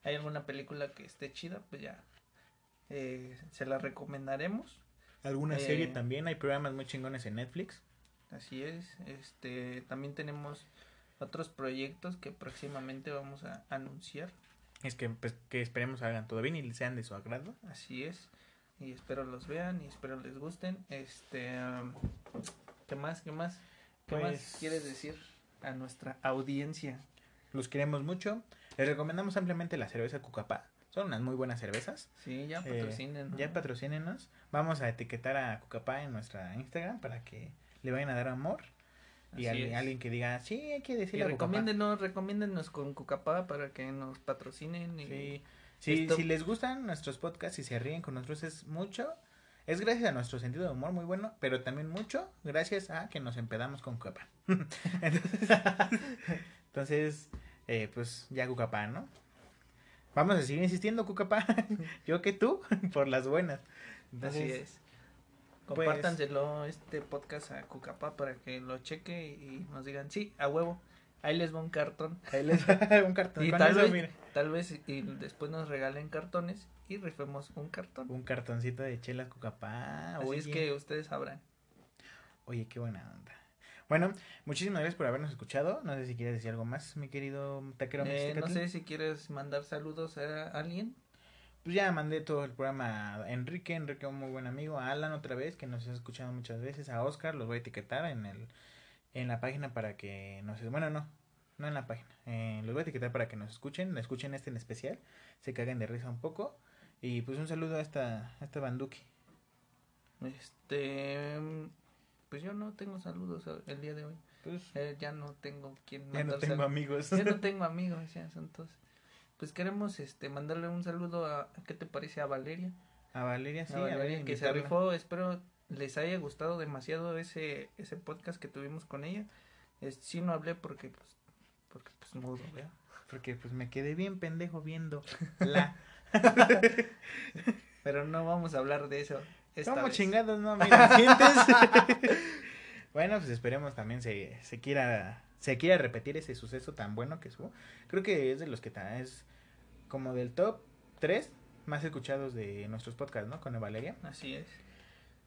hay alguna película que esté chida pues ya eh, se la recomendaremos. Alguna serie eh, también hay programas muy chingones en Netflix. Así es este también tenemos otros proyectos que próximamente vamos a anunciar es que, pues, que esperemos hagan todo bien y sean de su agrado. Así es. Y espero los vean y espero les gusten. Este, ¿qué más? ¿Qué más? ¿Qué más pues quieres decir a nuestra audiencia? Los queremos mucho. Les recomendamos ampliamente la cerveza Cucapá. Son unas muy buenas cervezas. Sí, ya eh, patrocínenos. ya patrocínenos. Vamos a etiquetar a Cucapá en nuestra Instagram para que le vayan a dar amor y alguien, que diga, sí, hay que decirle y recomiéndenos, recomiéndenos con Cucapá para que nos patrocinen. Y sí. si les gustan nuestros podcasts y se ríen con nosotros es mucho. Es gracias a nuestro sentido de humor muy bueno, pero también mucho gracias a que nos empedamos con Cucapá. entonces, eh, pues ya Cucapá, ¿no? Vamos a seguir insistiendo, Cucapá. Yo que tú, por las buenas. Así es. Pues, Compártanselo este podcast a Cucapá para que lo cheque y nos digan, sí, a huevo. Ahí les va un cartón. Ahí les va un cartón. Y tal, vez, tal vez y después nos regalen cartones y rifemos un cartón. Un cartoncito de chela Cucapá. Así es que ustedes sabrán. Oye, qué buena onda. Bueno, muchísimas gracias por habernos escuchado. No sé si quieres decir algo más, mi querido taquero. Eh, no sé si quieres mandar saludos a alguien pues ya mandé todo el programa a Enrique, Enrique un muy buen amigo, a Alan otra vez, que nos ha escuchado muchas veces, a Oscar, los voy a etiquetar en el en la página para que nos bueno no, no en la página, eh, los voy a etiquetar para que nos escuchen, escuchen este en especial, se caguen de risa un poco y pues un saludo a esta a esta banduki. Este pues yo no tengo saludos el día de hoy. Pues eh, ya no tengo quien Ya no tengo amigos. Ya no tengo amigos, ya todos pues queremos este mandarle un saludo a ¿qué te parece a Valeria? A Valeria, sí, a Valeria, que se rifó, espero les haya gustado demasiado ese ese podcast que tuvimos con ella. Es, sí no hablé porque pues porque pues mudo, ¿verdad? Porque pues me quedé bien pendejo viendo la Pero no vamos a hablar de eso. Esta chingados no mira, sientes? bueno, pues esperemos también se, se quiera se quiere repetir ese suceso tan bueno que hubo. Creo que es de los que es como del top 3 más escuchados de nuestros podcasts, ¿no? Con Valeria. Así es.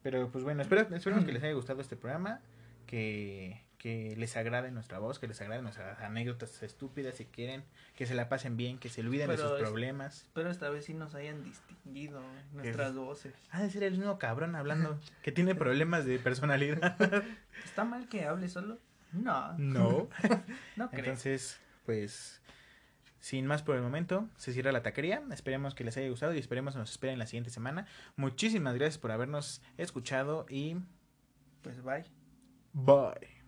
Pero pues bueno, espero, esperemos que les haya gustado este programa, que, que les agrade nuestra voz, que les agrade nuestras anécdotas estúpidas si quieren, que se la pasen bien, que se olviden de Pero sus es- problemas. Espero esta vez sí nos hayan distinguido nuestras voces. Ha de ser el mismo cabrón hablando que tiene problemas de personalidad. ¿Está mal que hable solo? No, no. no creo. Entonces, pues, sin más por el momento, se cierra la taquería. Esperemos que les haya gustado y esperemos que nos esperen la siguiente semana. Muchísimas gracias por habernos escuchado y Pues bye. bye.